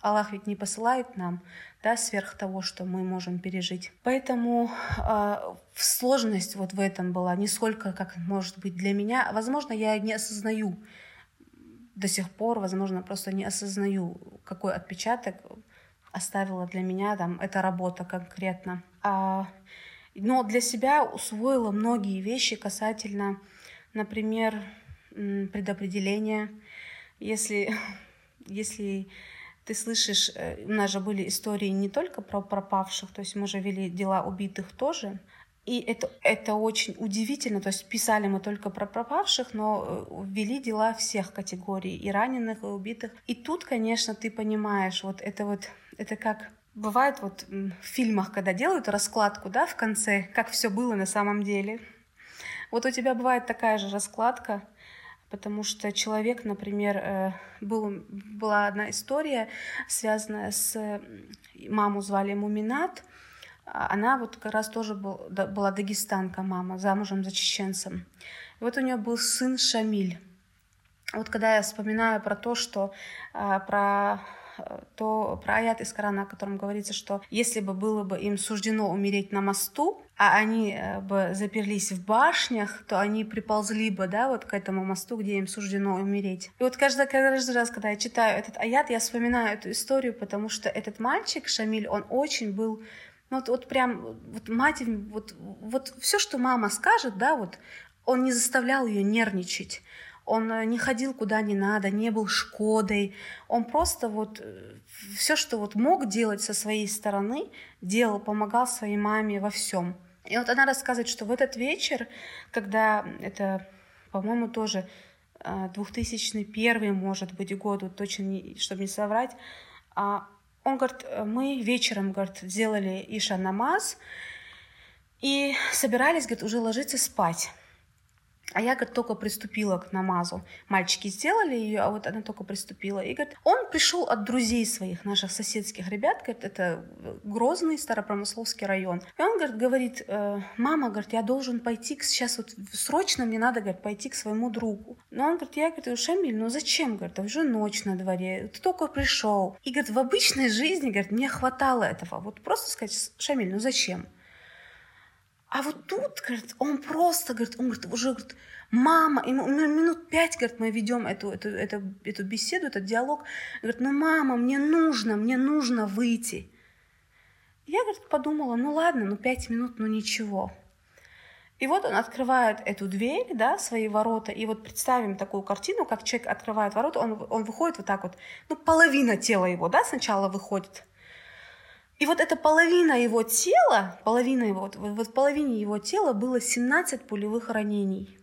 Аллах ведь не посылает нам да, сверх того, что мы можем пережить. Поэтому э, сложность вот в этом была не сколько, как может быть для меня. Возможно, я не осознаю до сих пор, возможно, просто не осознаю, какой отпечаток оставила для меня там эта работа конкретно. А, но для себя усвоила многие вещи касательно, например, предопределения. Если, *laughs* если ты слышишь, э, у нас же были истории не только про пропавших, то есть мы же вели дела убитых тоже, и это, это очень удивительно. То есть писали мы только про пропавших, но э, ввели дела всех категорий, и раненых, и убитых. И тут, конечно, ты понимаешь, вот это вот, это как бывает вот в фильмах, когда делают раскладку, да, в конце, как все было на самом деле. Вот у тебя бывает такая же раскладка, потому что человек, например, э, был, была одна история, связанная с... Маму звали Муминат, а она вот как раз тоже был, была дагестанка мама, замужем за чеченцем. И вот у нее был сын Шамиль. Вот когда я вспоминаю про то, что э, про то про аят из Корана, о котором говорится, что если бы было бы им суждено умереть на мосту, а они э, бы заперлись в башнях, то они приползли бы, да, вот к этому мосту, где им суждено умереть. И вот каждый, каждый раз, когда я читаю этот аят, я вспоминаю эту историю, потому что этот мальчик, Шамиль, он очень был ну, вот, вот прям, вот мать, вот, вот все, что мама скажет, да, вот, он не заставлял ее нервничать. Он э, не ходил куда не надо, не был шкодой. Он просто вот э, все, что вот мог делать со своей стороны, делал, помогал своей маме во всем. И вот она рассказывает, что в этот вечер, когда это, по-моему, тоже 2001, э, может быть, год, вот точно, не, чтобы не соврать, а он говорит, мы вечером, говорит, сделали Иша намаз и собирались, говорит, уже ложиться спать. А я, говорит, только приступила к намазу. Мальчики сделали ее, а вот она только приступила. И, говорит, он пришел от друзей своих, наших соседских ребят, говорит, это Грозный Старопромысловский район. И он, говорит, говорит, «Э, мама, говорит, я должен пойти, к, сейчас вот срочно мне надо, говорит, пойти к своему другу. Но он говорит, я, говорит, Шамиль, ну зачем, говорит, уже ночь на дворе, ты только пришел. И, говорит, в обычной жизни, говорит, мне хватало этого. Вот просто сказать, Шамиль, ну зачем? А вот тут, говорит, он просто, говорит, он говорит, уже, говорит, мама, и минут пять, говорит, мы ведем эту, эту, эту, эту беседу, этот диалог. Говорит, ну, мама, мне нужно, мне нужно выйти. Я, говорит, подумала, ну ладно, ну пять минут, ну ничего. И вот он открывает эту дверь, да, свои ворота, и вот представим такую картину, как человек открывает ворота, он, он выходит вот так вот, ну, половина тела его, да, сначала выходит – и вот эта половина его тела, половина его, вот, вот в половине его тела было 17 пулевых ранений.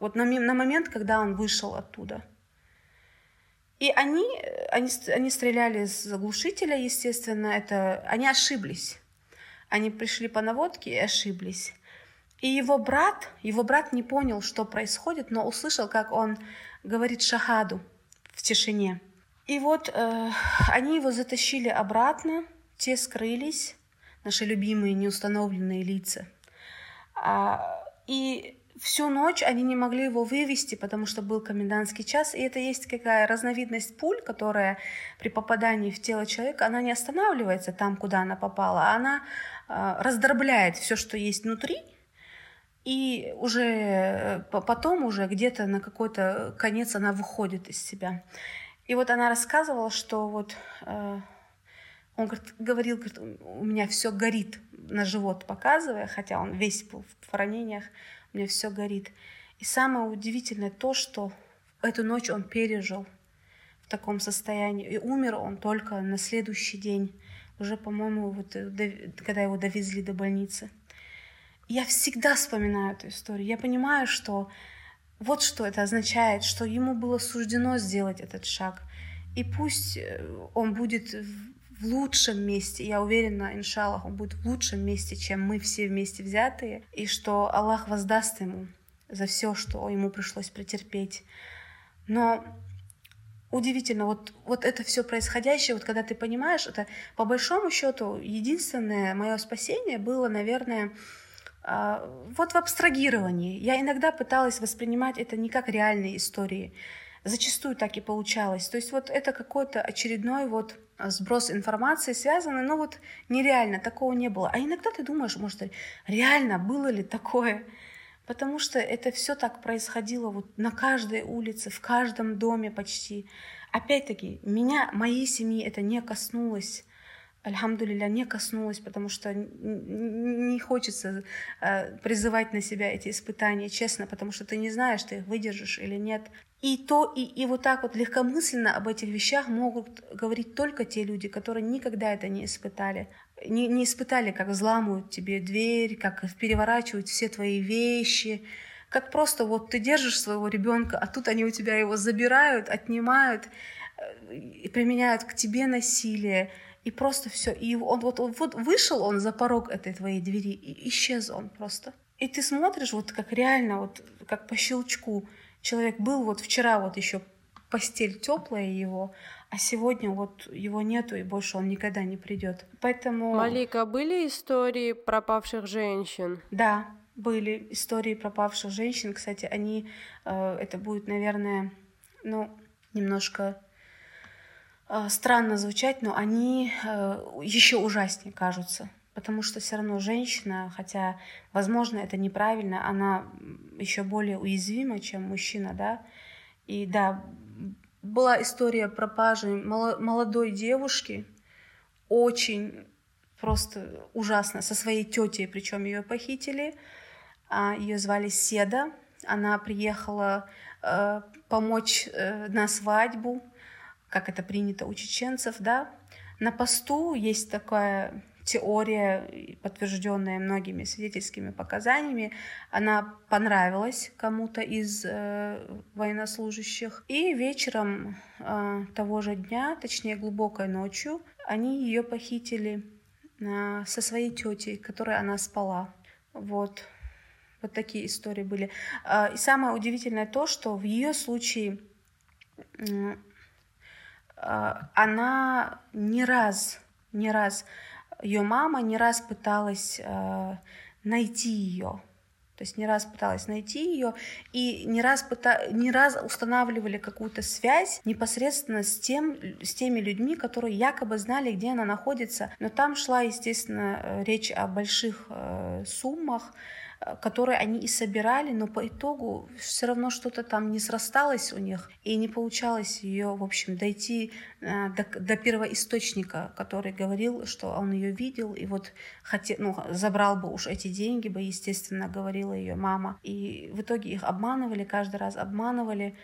Вот на, на момент, когда он вышел оттуда. И они, они, они стреляли с заглушителя, естественно, это, они ошиблись. Они пришли по наводке и ошиблись. И его брат, его брат не понял, что происходит, но услышал, как он говорит шахаду в тишине. И вот э, они его затащили обратно, те скрылись, наши любимые неустановленные лица. А, и всю ночь они не могли его вывести, потому что был комендантский час, и это есть какая разновидность пуль, которая при попадании в тело человека, она не останавливается там, куда она попала, а она э, раздробляет все, что есть внутри, и уже э, потом уже где-то на какой-то конец она выходит из себя. И вот она рассказывала, что вот э, он говорит, говорил, говорит, у меня все горит на живот показывая, хотя он весь был в ранениях, у меня все горит. И самое удивительное то, что эту ночь он пережил в таком состоянии. И умер он только на следующий день, уже, по-моему, вот, э, когда его довезли до больницы. Я всегда вспоминаю эту историю. Я понимаю, что вот что это означает, что ему было суждено сделать этот шаг. И пусть э, он будет в лучшем месте, я уверена, иншаллах, он будет в лучшем месте, чем мы все вместе взятые, и что Аллах воздаст ему за все, что ему пришлось претерпеть. Но удивительно, вот, вот это все происходящее, вот когда ты понимаешь, это по большому счету единственное мое спасение было, наверное, вот в абстрагировании. Я иногда пыталась воспринимать это не как реальные истории. Зачастую так и получалось. То есть вот это какой-то очередной вот сброс информации связанный, но вот нереально, такого не было. А иногда ты думаешь, может, реально было ли такое? Потому что это все так происходило вот на каждой улице, в каждом доме почти. Опять-таки, меня, моей семьи это не коснулось альхамдулилля, не коснулась, потому что не хочется э, призывать на себя эти испытания, честно, потому что ты не знаешь, ты их выдержишь или нет. И то, и, и вот так вот легкомысленно об этих вещах могут говорить только те люди, которые никогда это не испытали. Не, не испытали, как взламывают тебе дверь, как переворачивают все твои вещи, как просто вот ты держишь своего ребенка, а тут они у тебя его забирают, отнимают, э, и применяют к тебе насилие, И просто все. И он вот, он, вот вышел он за порог этой твоей двери, и исчез он просто. И ты смотришь, вот как реально, вот как по щелчку. Человек был вот вчера вот еще постель теплая его, а сегодня вот его нету, и больше он никогда не придет. Поэтому... Малика, были истории пропавших женщин? Да, были истории пропавших женщин. Кстати, они, э, это будет, наверное, ну, немножко странно звучать, но они э, еще ужаснее кажутся. Потому что все равно женщина, хотя, возможно, это неправильно, она еще более уязвима, чем мужчина, да. И да, была история пропажи молодой девушки, очень просто ужасно, со своей тетей, причем ее похитили. А, ее звали Седа. Она приехала э, помочь э, на свадьбу, как это принято у чеченцев, да. На посту есть такая теория, подтвержденная многими свидетельскими показаниями, она понравилась кому-то из э, военнослужащих. И вечером э, того же дня, точнее глубокой ночью, они ее похитили э, со своей тетей, которой она спала. Вот. Вот такие истории были. Э, и самое удивительное то, что в ее случае она не раз, не раз ее мама не раз пыталась э, найти ее. То есть не раз пыталась найти ее и не раз, пыта... не раз устанавливали какую-то связь непосредственно с, тем, с теми людьми, которые якобы знали, где она находится. Но там шла, естественно, э, речь о больших э, суммах, которые они и собирали, но по итогу все равно что-то там не срасталось у них, и не получалось ее, в общем, дойти э, до, до первоисточника, который говорил, что он ее видел, и вот хотел, ну, забрал бы уж эти деньги бы, естественно, говорила ее мама. И в итоге их обманывали, каждый раз обманывали.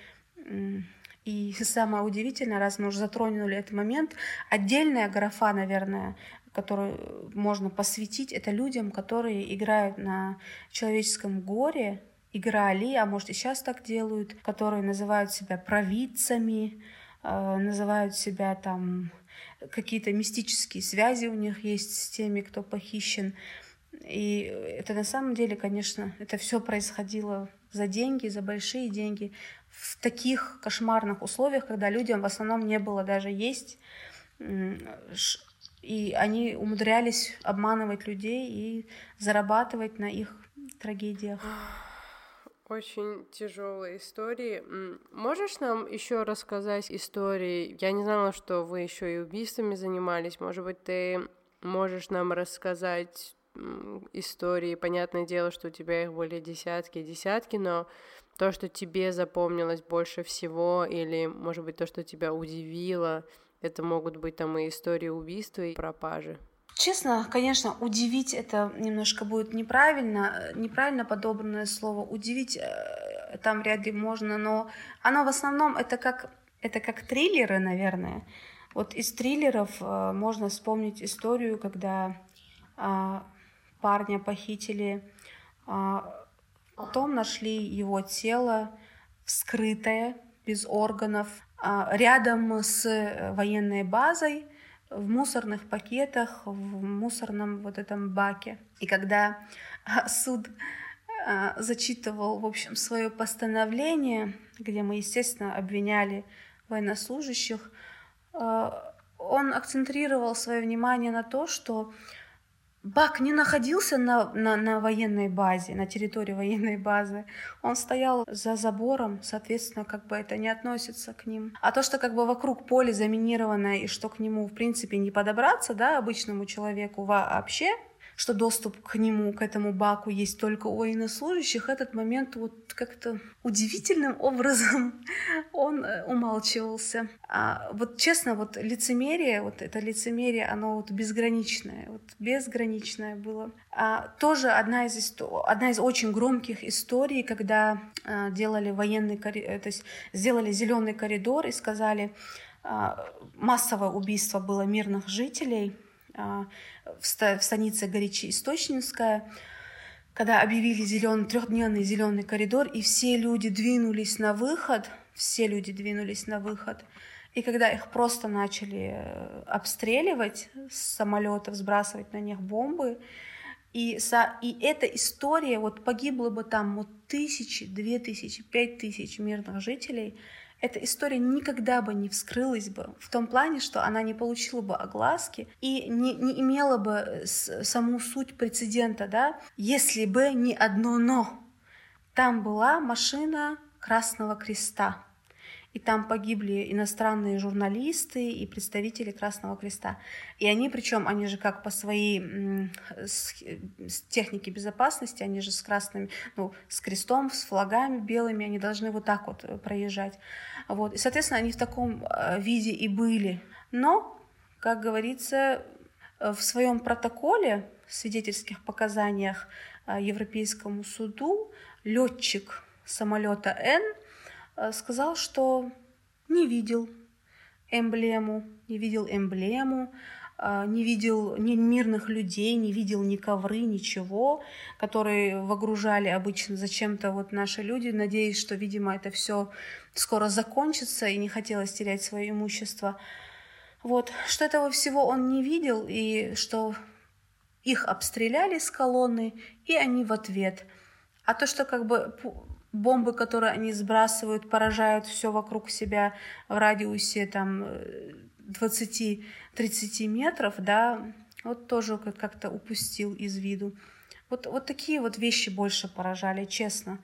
И *laughs* самое удивительное, раз мы уже затронули этот момент, отдельная графа, наверное, которую можно посвятить, это людям, которые играют на человеческом горе, играли, а может и сейчас так делают, которые называют себя провидцами, э, называют себя там какие-то мистические связи у них есть с теми, кто похищен. И это на самом деле, конечно, это все происходило за деньги, за большие деньги, в таких кошмарных условиях, когда людям в основном не было даже есть, и они умудрялись обманывать людей и зарабатывать на их трагедиях. Очень тяжелые истории. Можешь нам еще рассказать истории? Я не знала, что вы еще и убийствами занимались. Может быть, ты можешь нам рассказать истории. Понятное дело, что у тебя их были десятки и десятки, но то, что тебе запомнилось больше всего, или, может быть, то, что тебя удивило, это могут быть там и истории убийства и пропажи. Честно, конечно, удивить это немножко будет неправильно, неправильно подобранное слово. Удивить э, там вряд ли можно, но оно в основном это как, это как триллеры, наверное. Вот из триллеров э, можно вспомнить историю, когда э, парня похитили, э, потом нашли его тело вскрытое, без органов, рядом с э, военной базой в мусорных пакетах, в мусорном вот этом баке. И когда а, суд а, зачитывал, в общем, свое постановление, где мы, естественно, обвиняли военнослужащих, он акцентрировал свое внимание на то, что Бак не находился на, на, на военной базе, на территории военной базы. Он стоял за забором, соответственно, как бы это не относится к ним. А то, что как бы вокруг поле заминированное и что к нему, в принципе, не подобраться, да, обычному человеку вообще, что доступ к нему, к этому баку есть только у военнослужащих, этот момент вот как-то удивительным *laughs* образом он э, умалчивался. А вот честно, вот лицемерие, вот это лицемерие, оно вот безграничное, вот безграничное было. А, тоже одна из, исто... одна из очень громких историй, когда а, делали военный коридор, то есть сделали зеленый коридор и сказали, а, массовое убийство было мирных жителей, в станице Горячеисточнинская, когда объявили зеленый, трехдневный зеленый коридор, и все люди двинулись на выход, все люди двинулись на выход. И когда их просто начали э, обстреливать с самолетов, сбрасывать на них бомбы, и, со, и эта история, вот погибло бы там вот тысячи, две тысячи, пять тысяч мирных жителей, эта история никогда бы не вскрылась бы в том плане, что она не получила бы огласки и не, не имела бы э, саму суть прецедента, да, если бы не одно «но». Там была машина Красного Креста и там погибли иностранные журналисты и представители Красного Креста. И они, причем, они же как по своей с, с технике безопасности, они же с красными, ну, с крестом, с флагами белыми, они должны вот так вот э, проезжать. Вот. И, соответственно, они в таком э, виде и были. Но, как говорится, э, в своем протоколе, свидетельских показаниях Европейскому суду, летчик самолета Н Э, сказал, что не видел эмблему, не видел эмблему, э, не видел ни мирных людей, не видел ни ковры, ничего, которые выгружали обычно зачем-то вот наши люди, надеясь, что, видимо, это все скоро закончится и не хотелось терять свое имущество. Вот, что этого всего он не видел, и что их обстреляли с колонны, и они в ответ. А то, что как бы бомбы, которые они сбрасывают, поражают все вокруг себя в радиусе там 20-30 э, метров, да, вот тоже как-то упустил из виду. Вот, вот такие вот вещи больше поражали, честно.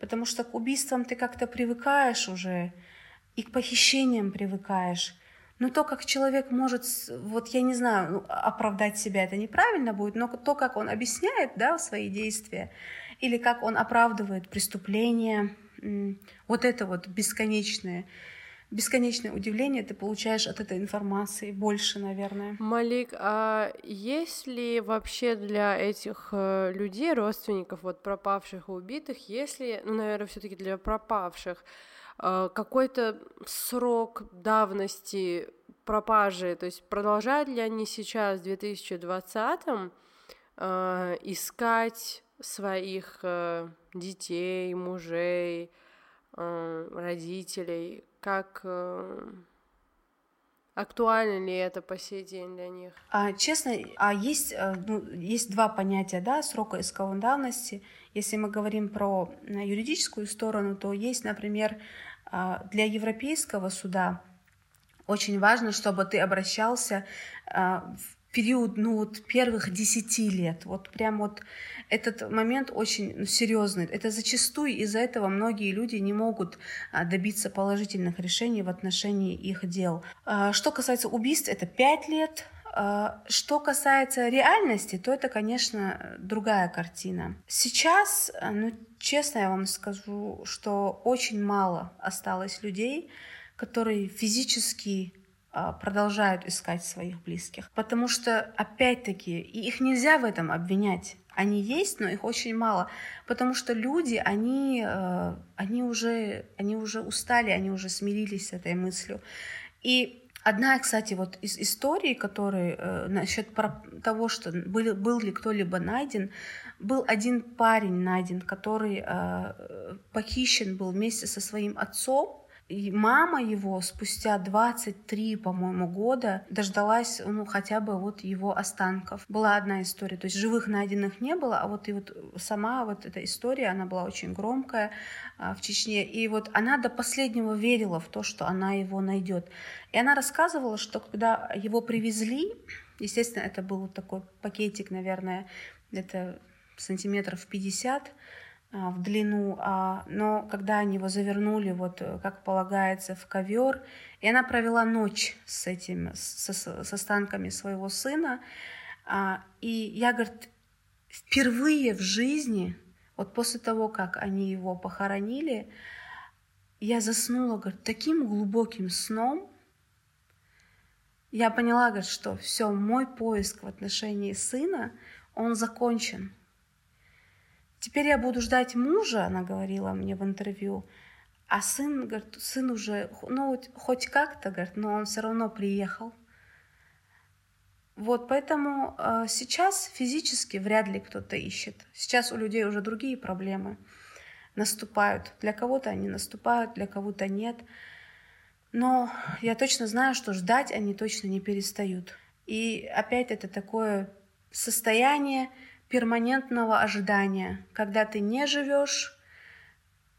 Потому что к убийствам ты как-то привыкаешь уже, и к похищениям привыкаешь. Но то, как человек может, вот я не знаю, ну, оправдать себя, это неправильно будет, но то, как он объясняет да, свои действия, или как он оправдывает преступление. Вот это вот бесконечное бесконечное удивление ты получаешь от этой информации больше, наверное. Малик, а есть ли вообще для этих э, людей, родственников вот пропавших и убитых, есть ли, ну, наверное, все таки для пропавших, э, какой-то срок давности пропажи, то есть продолжают ли они сейчас в 2020 э, искать своих э, детей, мужей, э, родителей, как э, актуально ли это по сей день для них? А, честно, а есть, э, ну, есть два понятия, да, срока исковой давности. Если мы говорим про э, юридическую сторону, то есть, например, а, для европейского суда очень важно, чтобы ты обращался а, в период, ну вот первых десяти лет, вот прям вот этот момент очень ну, серьезный. Это зачастую из-за этого многие люди не могут а, добиться положительных решений в отношении их дел. А, что касается убийств, это 5 лет. А, что касается реальности, то это, конечно, другая картина. Сейчас, ну, честно я вам скажу, что очень мало осталось людей, которые физически продолжают искать своих близких. Потому что, опять-таки, их нельзя в этом обвинять. Они есть, но их очень мало, потому что люди, они, э, они, уже, они уже устали, они уже смирились с этой мыслью. И одна, кстати, вот из историй, которые э, насчет того, что был, был ли кто-либо найден, был один парень найден, который э, похищен был вместе со своим отцом, и мама его спустя 23, по-моему, года дождалась, ну, хотя бы вот его останков. Была одна история, то есть живых найденных не было, а вот и вот сама вот эта история, она была очень громкая а, в Чечне, и вот она до последнего верила в то, что она его найдет. И она рассказывала, что когда его привезли, естественно, это был такой пакетик, наверное, это сантиметров 50, а, в длину, а, но когда они его завернули, вот э, как полагается, в ковер, и она провела ночь с этим, с, с останками своего сына, а, и я, говорит, впервые в жизни, вот после того, как они его похоронили, я заснула, говорит, таким глубоким сном, я поняла, говорит, что все, мой поиск в отношении сына, он закончен. Теперь я буду ждать мужа, она говорила мне в интервью, а сын, говорит, сын уже, ну, хоть как-то, говорит, но он все равно приехал. Вот, поэтому э, сейчас физически вряд ли кто-то ищет. Сейчас у людей уже другие проблемы наступают. Для кого-то они наступают, для кого-то нет. Но я точно знаю, что ждать они точно не перестают. И опять это такое состояние перманентного ожидания, когда ты не живешь,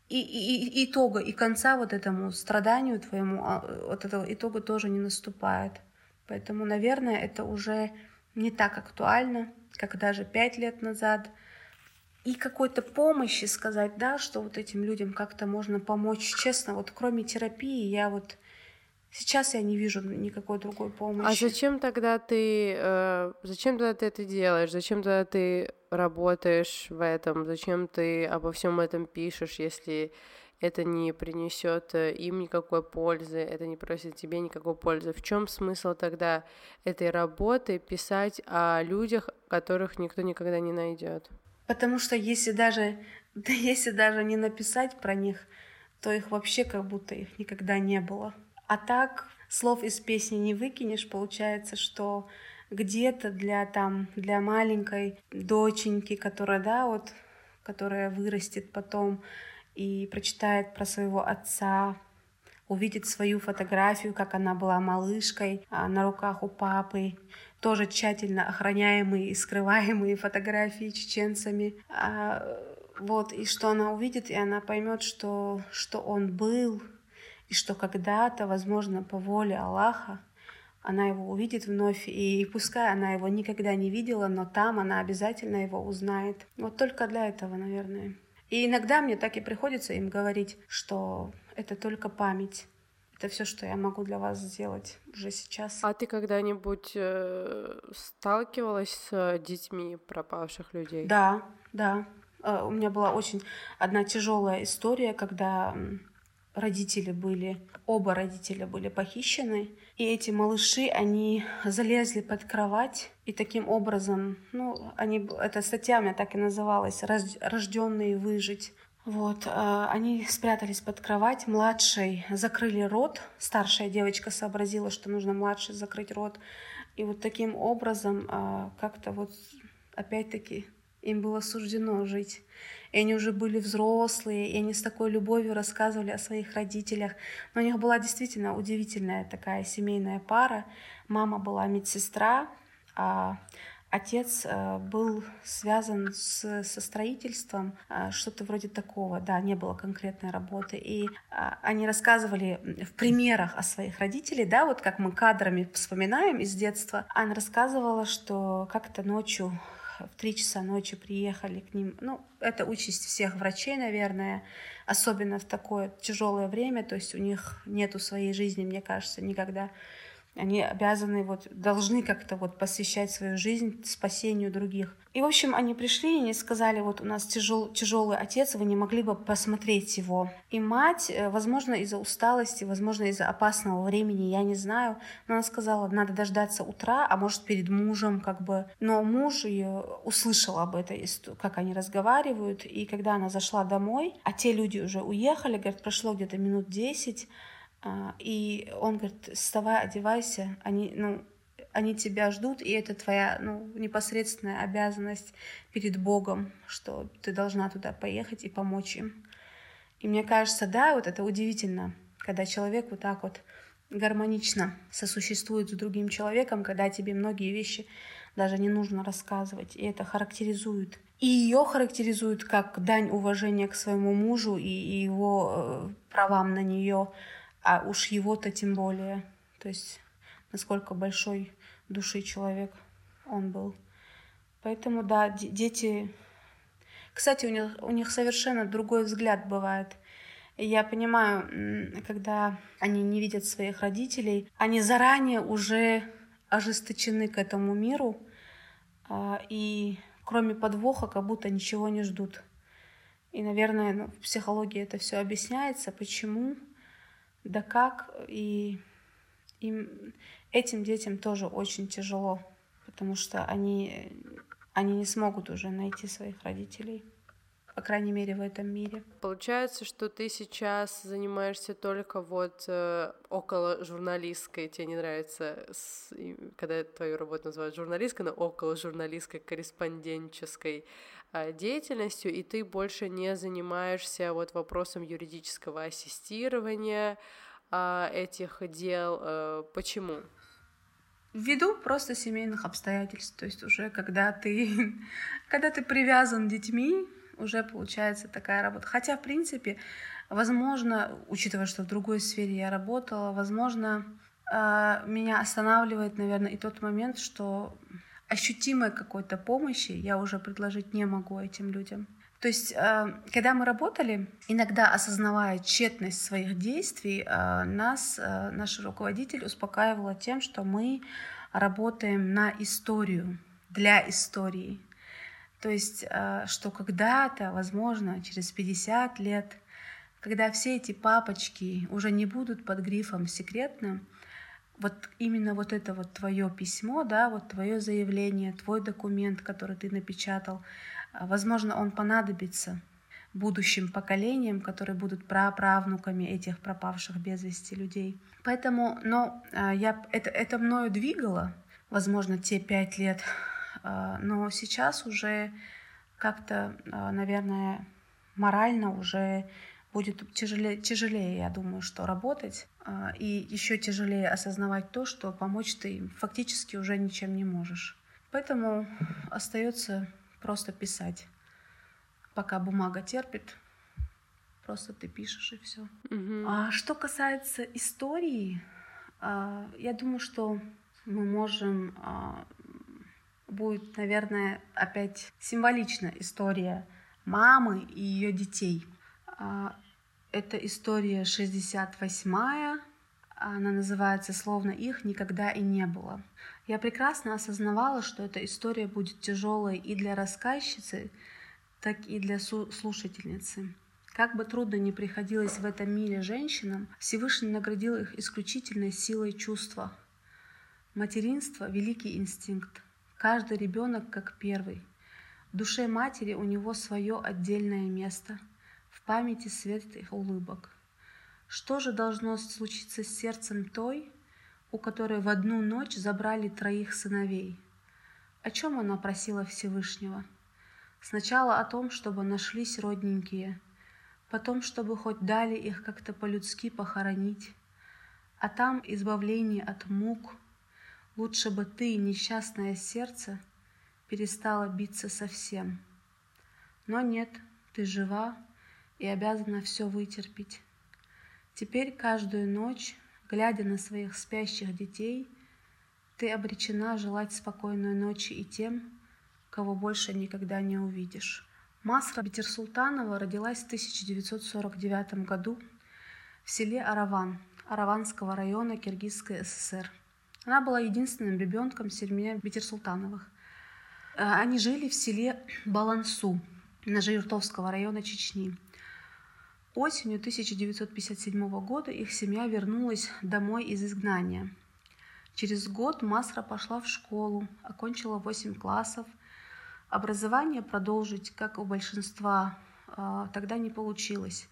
и, и, и итога, и конца вот этому страданию твоему, а, вот этого итога тоже не наступает. Поэтому, наверное, это уже не так актуально, как даже пять лет назад. И какой-то помощи сказать, да, что вот этим людям как-то можно помочь. Честно, вот кроме терапии я вот Сейчас я не вижу никакой другой А помощи. зачем тогда ты, э, зачем тогда ты это делаешь? Зачем тогда ты работаешь в этом? Зачем ты обо всем этом пишешь, если это не принесет э, им никакой пользы, это не приносит тебе никакой пользы? В чем смысл тогда этой работы писать о людях, которых никто никогда не найдет? Потому что если даже, да *laughs* если даже не написать про них, то их вообще как будто их никогда не было. А так слов из песни не выкинешь, получается, что где-то для там для маленькой доченьки, которая да вот, которая вырастет потом и прочитает про своего отца, увидит свою фотографию, как она была малышкой а, на руках у папы, тоже тщательно охраняемые и скрываемые фотографии чеченцами. А, вот, и что она увидит, и она поймет, что, что он был, и что когда-то, возможно, по воле Аллаха, она его увидит вновь, и пускай она его никогда не видела, но там она обязательно его узнает. Вот только для этого, наверное. И иногда мне так и приходится им говорить, что это только память. Это все, что я могу для вас сделать уже сейчас. А ты когда-нибудь э, сталкивалась с детьми пропавших людей? Да, да. Э, у меня была очень одна тяжелая история, когда родители были, оба родителя были похищены. И эти малыши, они залезли под кровать, и таким образом, ну, они, эта статья у меня так и называлась, «Рожденные выжить». Вот, э, они спрятались под кровать, младшей закрыли рот, старшая девочка сообразила, что нужно младшей закрыть рот, и вот таким образом э, как-то вот опять-таки им было суждено жить и они уже были взрослые, и они с такой любовью рассказывали о своих родителях. Но у них была действительно удивительная такая семейная пара. Мама была медсестра, а отец э, был связан с, со строительством, э, что-то вроде такого, да, не было конкретной работы. И а, они рассказывали в примерах о своих родителях, да, вот как мы кадрами вспоминаем из детства. Она рассказывала, что как-то ночью в три часа ночи приехали к ним. Ну, это участь всех врачей, наверное, особенно в такое тяжелое время. То есть у них нету своей жизни, мне кажется, никогда они обязаны, вот, должны как-то вот посвящать свою жизнь спасению других. И, в общем, они пришли и они сказали, вот у нас тяжел, тяжелый отец, вы не могли бы посмотреть его. И мать, э, возможно, из-за усталости, возможно, из-за опасного времени, я не знаю, но она сказала, надо дождаться утра, а может, перед мужем, как бы. Но муж ее услышал об этой, как они разговаривают, и когда она зашла домой, а те люди уже уехали, говорят, прошло где-то минут десять, и он говорит, вставай, одевайся, они, ну, они тебя ждут, и это твоя ну, непосредственная обязанность перед Богом, что ты должна туда поехать и помочь им. И мне кажется, да, вот это удивительно, когда человек вот так вот гармонично сосуществует с другим человеком, когда тебе многие вещи даже не нужно рассказывать, и это характеризует. И ее характеризует как дань уважения к своему мужу и его э, правам на нее, а уж его-то тем более. То есть насколько большой души человек он был. Поэтому, да, дети... Кстати, у них, у них совершенно другой взгляд бывает. Я понимаю, когда они не видят своих родителей, они заранее уже ожесточены к этому миру, а, и кроме подвоха как будто ничего не ждут. И, наверное, ну, в психологии это все объясняется, почему да как, и им, этим детям тоже очень тяжело, потому что они, они не смогут уже найти своих родителей, по крайней мере, в этом мире. Получается, что ты сейчас занимаешься только вот э, около журналистской, тебе не нравится, с, когда твою работу называют журналисткой, но около журналистской, корреспонденческой э, деятельностью, и ты больше не занимаешься вот вопросом юридического ассистирования, а, этих дел. Э, почему? Ввиду просто семейных обстоятельств, то есть уже когда ты, *laughs* когда ты привязан детьми, уже получается такая работа. Хотя, в принципе, возможно, учитывая, что в другой сфере я работала, возможно, э, меня останавливает, наверное, и тот момент, что ощутимой какой-то помощи я уже предложить не могу этим людям. То есть, э, когда мы работали, иногда осознавая тщетность своих действий, э, нас наш руководитель успокаивала тем, что мы работаем на историю, для истории. То есть, э, что когда-то, возможно, через 50 лет, когда все эти папочки уже не будут под грифом секретным, вот именно вот это вот твое письмо, да, вот твое заявление, твой документ, который ты напечатал, э, возможно, он понадобится будущим поколениям, которые будут праправнуками этих пропавших без вести людей. Поэтому, но э, я, это, это мною двигало, возможно, те пять лет а, но сейчас уже как-то, а, наверное, морально уже будет тяжелее, тяжелее, я думаю, что работать. А, и еще тяжелее осознавать то, что помочь ты фактически уже ничем не можешь. Поэтому остается просто писать. Пока бумага терпит, просто ты пишешь и все. Угу. А что касается истории, я думаю, что мы можем будет, наверное, опять символична история мамы и ее детей. А, это история 68-я, она называется «Словно их никогда и не было». Я прекрасно осознавала, что эта история будет тяжелой и для рассказчицы, так и для слушательницы. Как бы трудно ни приходилось в этом мире женщинам, Всевышний наградил их исключительной силой чувства. Материнство — великий инстинкт. Каждый ребенок как первый. В душе матери у него свое отдельное место, в памяти свет их улыбок. Что же должно случиться с сердцем той, у которой в одну ночь забрали троих сыновей? О чем она просила Всевышнего? Сначала о том, чтобы нашлись родненькие, потом, чтобы хоть дали их как-то по-людски похоронить, а там избавление от мук, Лучше бы ты, несчастное сердце, перестала биться совсем. Но нет, ты жива и обязана все вытерпеть. Теперь каждую ночь, глядя на своих спящих детей, ты обречена желать спокойной ночи и тем, кого больше никогда не увидишь. Масра Бетерсултанова родилась в 1949 году в селе Араван Араванского района Киргизской ССР – она была единственным ребенком семьи Бетерсултановых. Э, они жили в селе Балансу Нажиртовского района Чечни. Осенью 1957 года их семья вернулась домой из изгнания. Через год Масра пошла в школу, окончила 8 классов. Образование продолжить, как у большинства, э, тогда не получилось.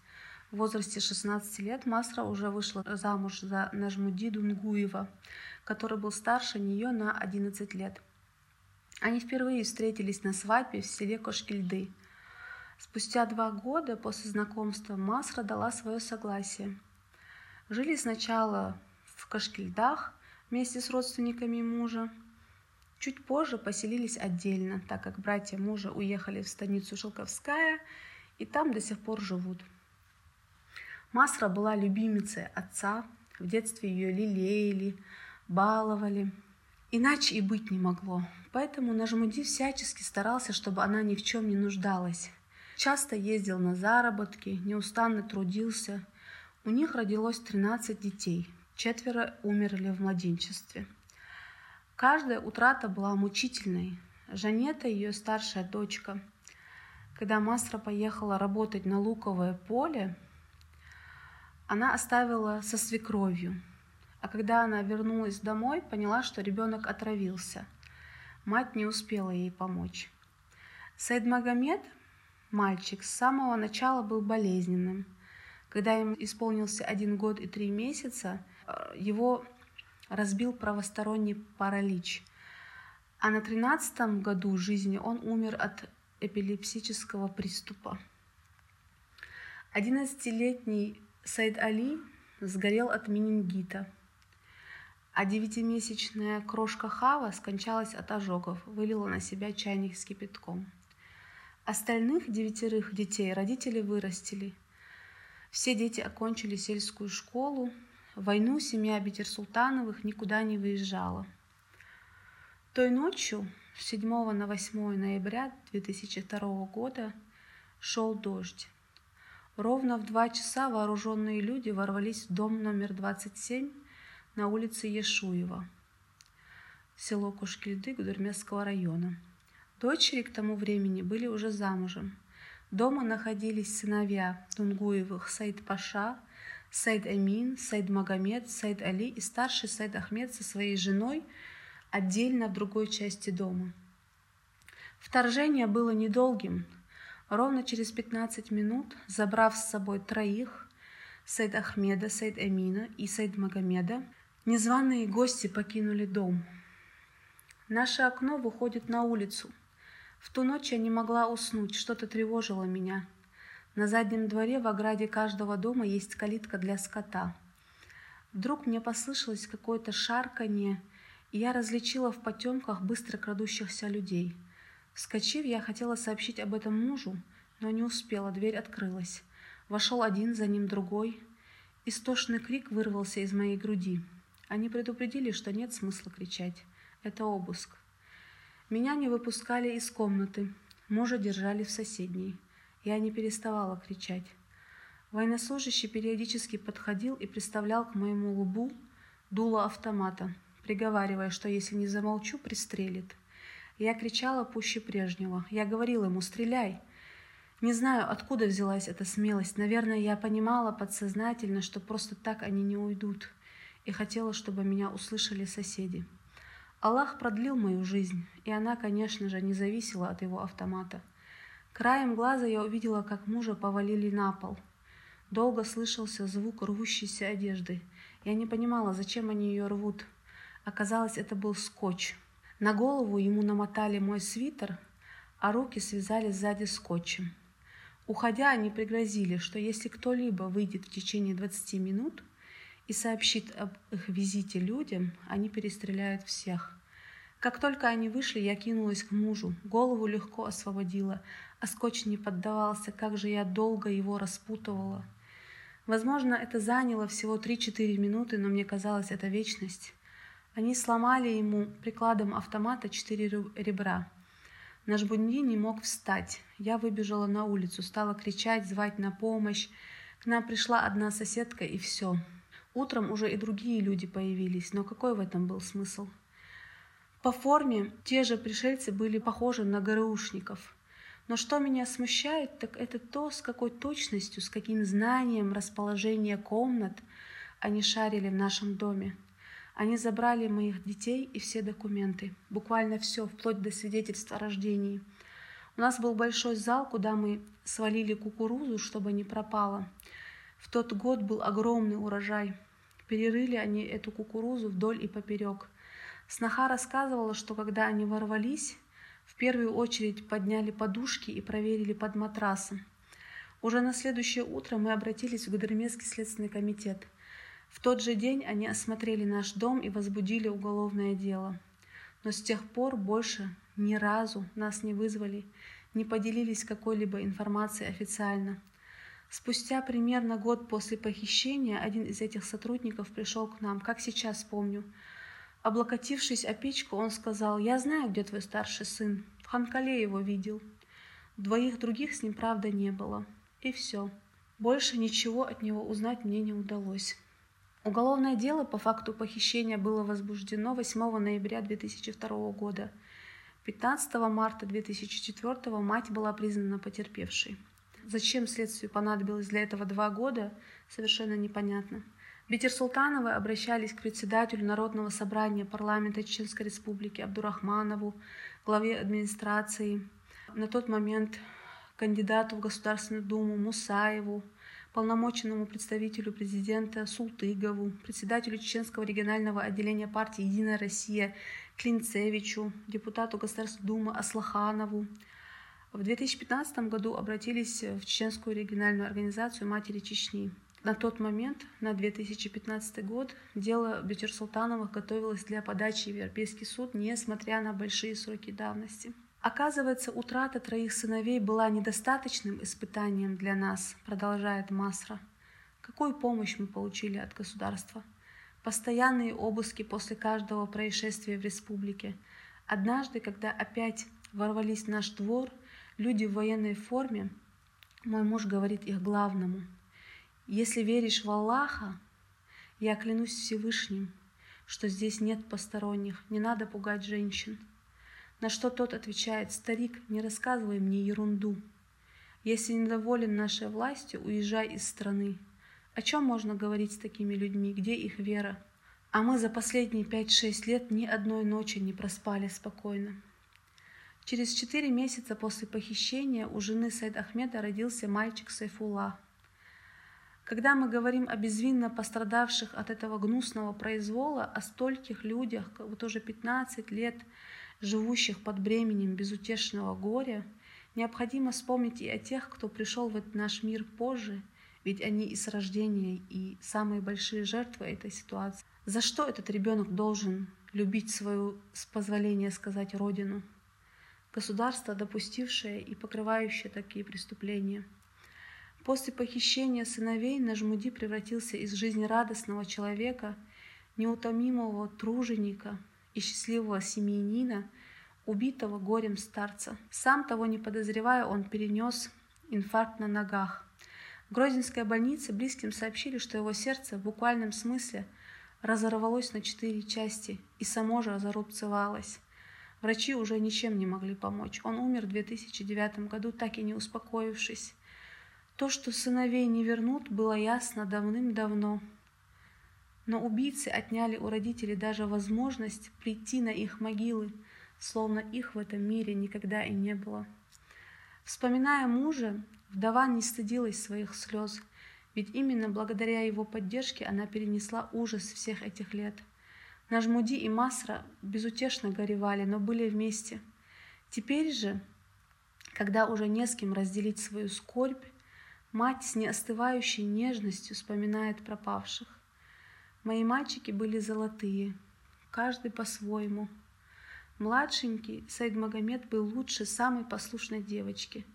В возрасте 16 лет Масра уже вышла замуж за Нажмуди Дунгуева, который был старше нее на 11 лет. Они впервые встретились на свадьбе в селе Кошкильды. Спустя два года после знакомства Масра дала свое согласие. Жили сначала в Кашкильдах вместе с родственниками мужа. Чуть позже поселились отдельно, так как братья мужа уехали в станицу Шелковская и там до сих пор живут. Масра была любимицей отца, в детстве ее лелеяли, баловали. Иначе и быть не могло. Поэтому Нажмуди всячески старался, чтобы она ни в чем не нуждалась. Часто ездил на заработки, неустанно трудился. У них родилось 13 детей. Четверо умерли в младенчестве. Каждая утрата была мучительной. Жанета, ее старшая дочка, когда Масра поехала работать на луковое поле, она оставила со свекровью – а когда она вернулась домой, поняла, что ребенок отравился. Мать не успела ей помочь. Саид Магомед, мальчик, с самого начала был болезненным. Когда ему исполнился один год и три месяца, э, его разбил правосторонний паралич. А на тринадцатом году жизни он умер от эпилепсического приступа. Одиннадцатилетний Саид Али сгорел от менингита. А девятимесячная крошка Хава скончалась от ожогов, вылила на себя чайник с кипятком. Остальных девятерых детей родители вырастили. Все дети окончили сельскую школу. В войну семья Бетер-Султановых никуда не выезжала. Той ночью, с 7 на 8 ноября 2002 года, шел дождь. Ровно в два часа вооруженные люди ворвались в дом номер 27 на улице Ешуева, село Кушкильды Гудермесского района. Дочери к тому времени были уже замужем. Дома находились сыновья Тунгуевых Саид Паша, Саид Амин, Саид Магомед, Саид Али и старший Саид Ахмед со своей женой отдельно в другой части дома. Вторжение было недолгим. Ровно через 15 минут, забрав с собой троих, Саид Ахмеда, Саид Амина и Саид Магомеда, незваные гости покинули дом. Наше окно выходит на улицу – в ту ночь я не могла уснуть, что-то тревожило меня. На заднем дворе в ограде каждого дома есть калитка для скота. Вдруг мне послышалось какое-то шарканье, и я различила в потемках быстро крадущихся людей. Вскочив, я хотела сообщить об этом мужу, но не успела, дверь открылась. Вошел один, за ним другой. Истошный крик вырвался из моей груди. Они предупредили, что нет смысла кричать. Это обыск. Меня не выпускали из комнаты, мужа держали в соседней. Я не переставала кричать. Военнослужащий периодически подходил и приставлял к моему лбу дуло автомата, приговаривая, что если не замолчу, пристрелит. Я кричала пуще прежнего. Я говорила ему «стреляй!». Не знаю, откуда взялась эта смелость. Наверное, я понимала подсознательно, что просто так они не уйдут. И хотела, чтобы меня услышали соседи. Аллах продлил мою жизнь, и она, конечно же, не зависела от его автомата. Краем глаза я увидела, как мужа повалили на пол. Долго слышался звук рвущейся одежды. Я не понимала, зачем они ее рвут. Оказалось, это был скотч. На голову ему намотали мой свитер, а руки связали сзади скотчем. Уходя, они пригрозили, что если кто-либо выйдет в течение 20 минут, и сообщит об их визите людям, они перестреляют всех. Как только они вышли, я кинулась к мужу, голову легко освободила, а скотч не поддавался, как же я долго его распутывала. Возможно, это заняло всего 3-4 минуты, но мне казалось, это вечность. Они сломали ему прикладом автомата четыре ребра. Наш Бунди не мог встать. Я выбежала на улицу, стала кричать, звать на помощь. К нам пришла одна соседка, и все. Утром уже и другие люди появились, но какой в этом был смысл? По форме те же пришельцы были похожи на ГРУшников. Но что меня смущает, так это то, с какой точностью, с каким знанием расположения комнат они шарили в нашем доме. Они забрали моих детей и все документы, буквально все, вплоть до свидетельства о рождении. У нас был большой зал, куда мы свалили кукурузу, чтобы не пропала. В тот год был огромный урожай. Перерыли они эту кукурузу вдоль и поперек. Сноха рассказывала, что когда они ворвались, в первую очередь подняли подушки и проверили под матрасом. Уже на следующее утро мы обратились в Гудермесский следственный комитет. В тот же день они осмотрели наш дом и возбудили уголовное дело. Но с тех пор больше ни разу нас не вызвали, не поделились какой-либо информацией официально – Спустя примерно год после похищения один из этих сотрудников пришел к нам, как сейчас помню. Облокотившись о печку, он сказал, «Я знаю, где твой старший сын. В Ханкале его видел. Двоих других с ним, правда, не было. И все. Больше ничего от него узнать мне не удалось». Уголовное дело по факту похищения было возбуждено 8 ноября 2002 года. 15 марта 2004 мать была признана потерпевшей. Зачем следствию понадобилось для этого два года, совершенно непонятно. Бетер-Султановы обращались к председателю Народного собрания парламента Чеченской Республики Абдурахманову, главе администрации, на тот момент кандидату в Государственную Думу Мусаеву, полномоченному представителю президента Султыгову, председателю Чеченского регионального отделения партии «Единая Россия» Клинцевичу, депутату Государственной Думы Аслаханову, в 2015 году обратились в Чеченскую региональную организацию «Матери Чечни». На тот момент, на 2015 год, дело Бечерсултановых готовилось для подачи в Европейский суд, несмотря на большие сроки давности. Оказывается, утрата троих сыновей была недостаточным испытанием для нас, продолжает Масра. Какую помощь мы получили от государства? Постоянные обыски после каждого происшествия в республике. Однажды, когда опять ворвались в наш двор, люди в военной форме, мой муж говорит их главному – если веришь в Аллаха, я клянусь Всевышним, что здесь нет посторонних, не надо пугать женщин. На что тот отвечает, старик, не рассказывай мне ерунду. Если недоволен нашей властью, уезжай из страны. О чем можно говорить с такими людьми? Где их вера? А мы за последние пять-шесть лет ни одной ночи не проспали спокойно. Через четыре месяца после похищения у жены Сайд Ахмеда родился мальчик Сайфулlah – когда мы говорим о безвинно пострадавших от этого гнусного произвола, о стольких людях, вот уже 15 лет живущих под бременем безутешного горя, необходимо вспомнить и о тех, кто пришел в этот наш мир позже, ведь они и с рождения, и самые большие жертвы этой ситуации. За что этот ребенок должен любить свою, с позволения сказать, родину? Государство, допустившее и покрывающее такие преступления – После похищения сыновей Нажмуди превратился из жизнерадостного человека, неутомимого труженика и счастливого семьянина, убитого горем старца. Сам того не подозревая, он перенес инфаркт на ногах. В Грозинской больнице близким сообщили, что его сердце в буквальном смысле разорвалось на четыре части и само же зарубцевалось. Врачи уже ничем не могли помочь. Он умер в 2009 году, так и не успокоившись. То, что сыновей не вернут, было ясно давным-давно. Но убийцы отняли у родителей даже возможность прийти на их могилы, словно их в этом мире никогда и не было. Вспоминая мужа, вдова не стыдилась своих слез, ведь именно благодаря его поддержке она перенесла ужас всех этих лет. Нажмуди и Масра безутешно горевали, но были вместе. Теперь же, когда уже не с кем разделить свою скорбь, Мать с неостывающей нежностью вспоминает пропавших. Мои мальчики были золотые, каждый по-своему. Младшенький Саид Магомед был лучше самой послушной девочки.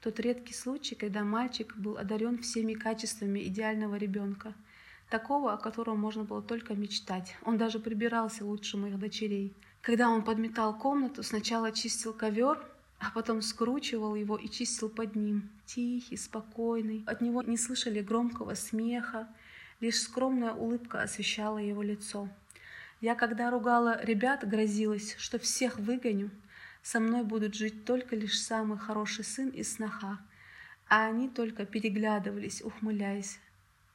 Тот редкий случай, когда мальчик был одарен всеми качествами идеального ребенка, такого, о котором можно было только мечтать. Он даже прибирался лучше моих дочерей. Когда он подметал комнату, сначала чистил ковер, а потом скручивал его и чистил под ним. Тихий, спокойный. От него не слышали громкого смеха, лишь скромная улыбка освещала его лицо. Я, когда ругала ребят, грозилась, что всех выгоню. Со мной будут жить только лишь самый хороший сын и сноха. А они только переглядывались, ухмыляясь.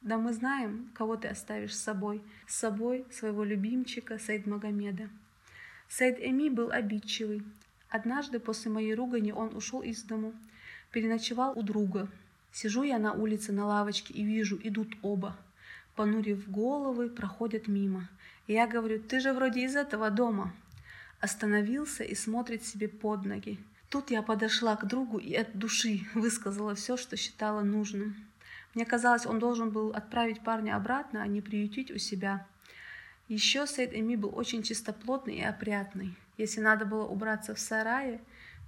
Да мы знаем, кого ты оставишь с собой. С собой своего любимчика Саид Магомеда. Саид Эми был обидчивый, Однажды после моей ругани он ушел из дому, переночевал у друга. Сижу я на улице на лавочке и вижу, идут оба. Понурив головы, проходят мимо. Я говорю, ты же вроде из этого дома. Остановился и смотрит себе под ноги. Тут я подошла к другу и от души *laughs* высказала все, что считала нужным. Мне казалось, он должен был отправить парня обратно, а не приютить у себя. Еще Сейд Эми был очень чистоплотный и опрятный. Если надо было убраться в сарае,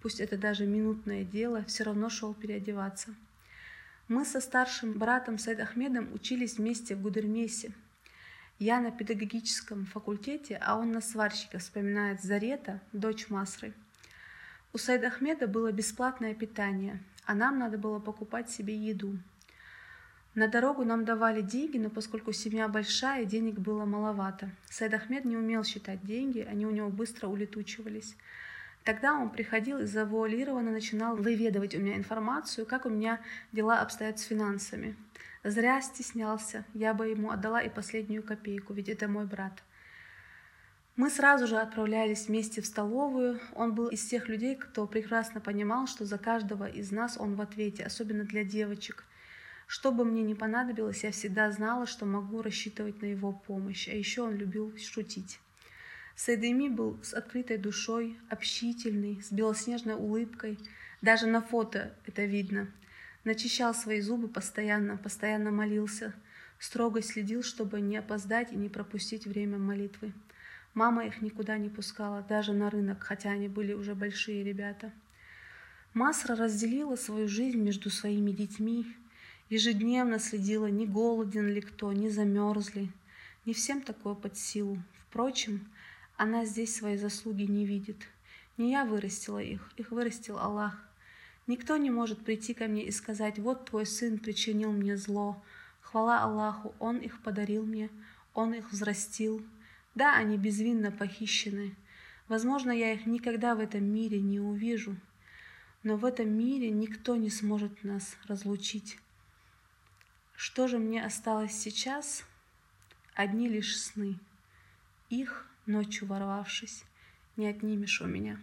пусть это даже минутное дело, все равно шел переодеваться. Мы со старшим братом Сайд Ахмедом учились вместе в Гудермесе. Я на педагогическом факультете, а он на сварщика, вспоминает Зарета, дочь Масры. У Сайда Ахмеда было бесплатное питание, а нам надо было покупать себе еду. На дорогу нам давали деньги, но поскольку семья большая, денег было маловато. Сайд Ахмед не умел считать деньги, они у него быстро улетучивались. Тогда он приходил и завуалированно начинал выведывать у меня информацию, как у меня дела обстоят с финансами. Зря стеснялся, я бы ему отдала и последнюю копейку, ведь это мой брат. Мы сразу же отправлялись вместе в столовую. Он был из тех людей, кто прекрасно понимал, что за каждого из нас он в ответе, особенно для девочек – что бы мне ни понадобилось, я всегда знала, что могу рассчитывать на его помощь, а еще он любил шутить. Сайдеми был с открытой душой, общительный, с белоснежной улыбкой. Даже на фото это видно. Начищал свои зубы постоянно, постоянно молился. строго следил, чтобы не опоздать и не пропустить время молитвы. Мама их никуда не пускала, даже на рынок, хотя они были уже большие ребята. Масра разделила свою жизнь между своими детьми, ежедневно следила, не голоден ли кто, не замерз ли. Не всем такое под силу. Впрочем, она здесь свои заслуги не видит. Не я вырастила их, их вырастил Аллах. Никто не может прийти ко мне и сказать, вот твой сын причинил мне зло. Хвала Аллаху, он их подарил мне, он их взрастил. Да, они безвинно похищены. Возможно, я их никогда в этом мире не увижу, но в этом мире никто не сможет нас разлучить. Что же мне осталось сейчас? Одни лишь сны. Их, ночью ворвавшись, не отнимешь у меня.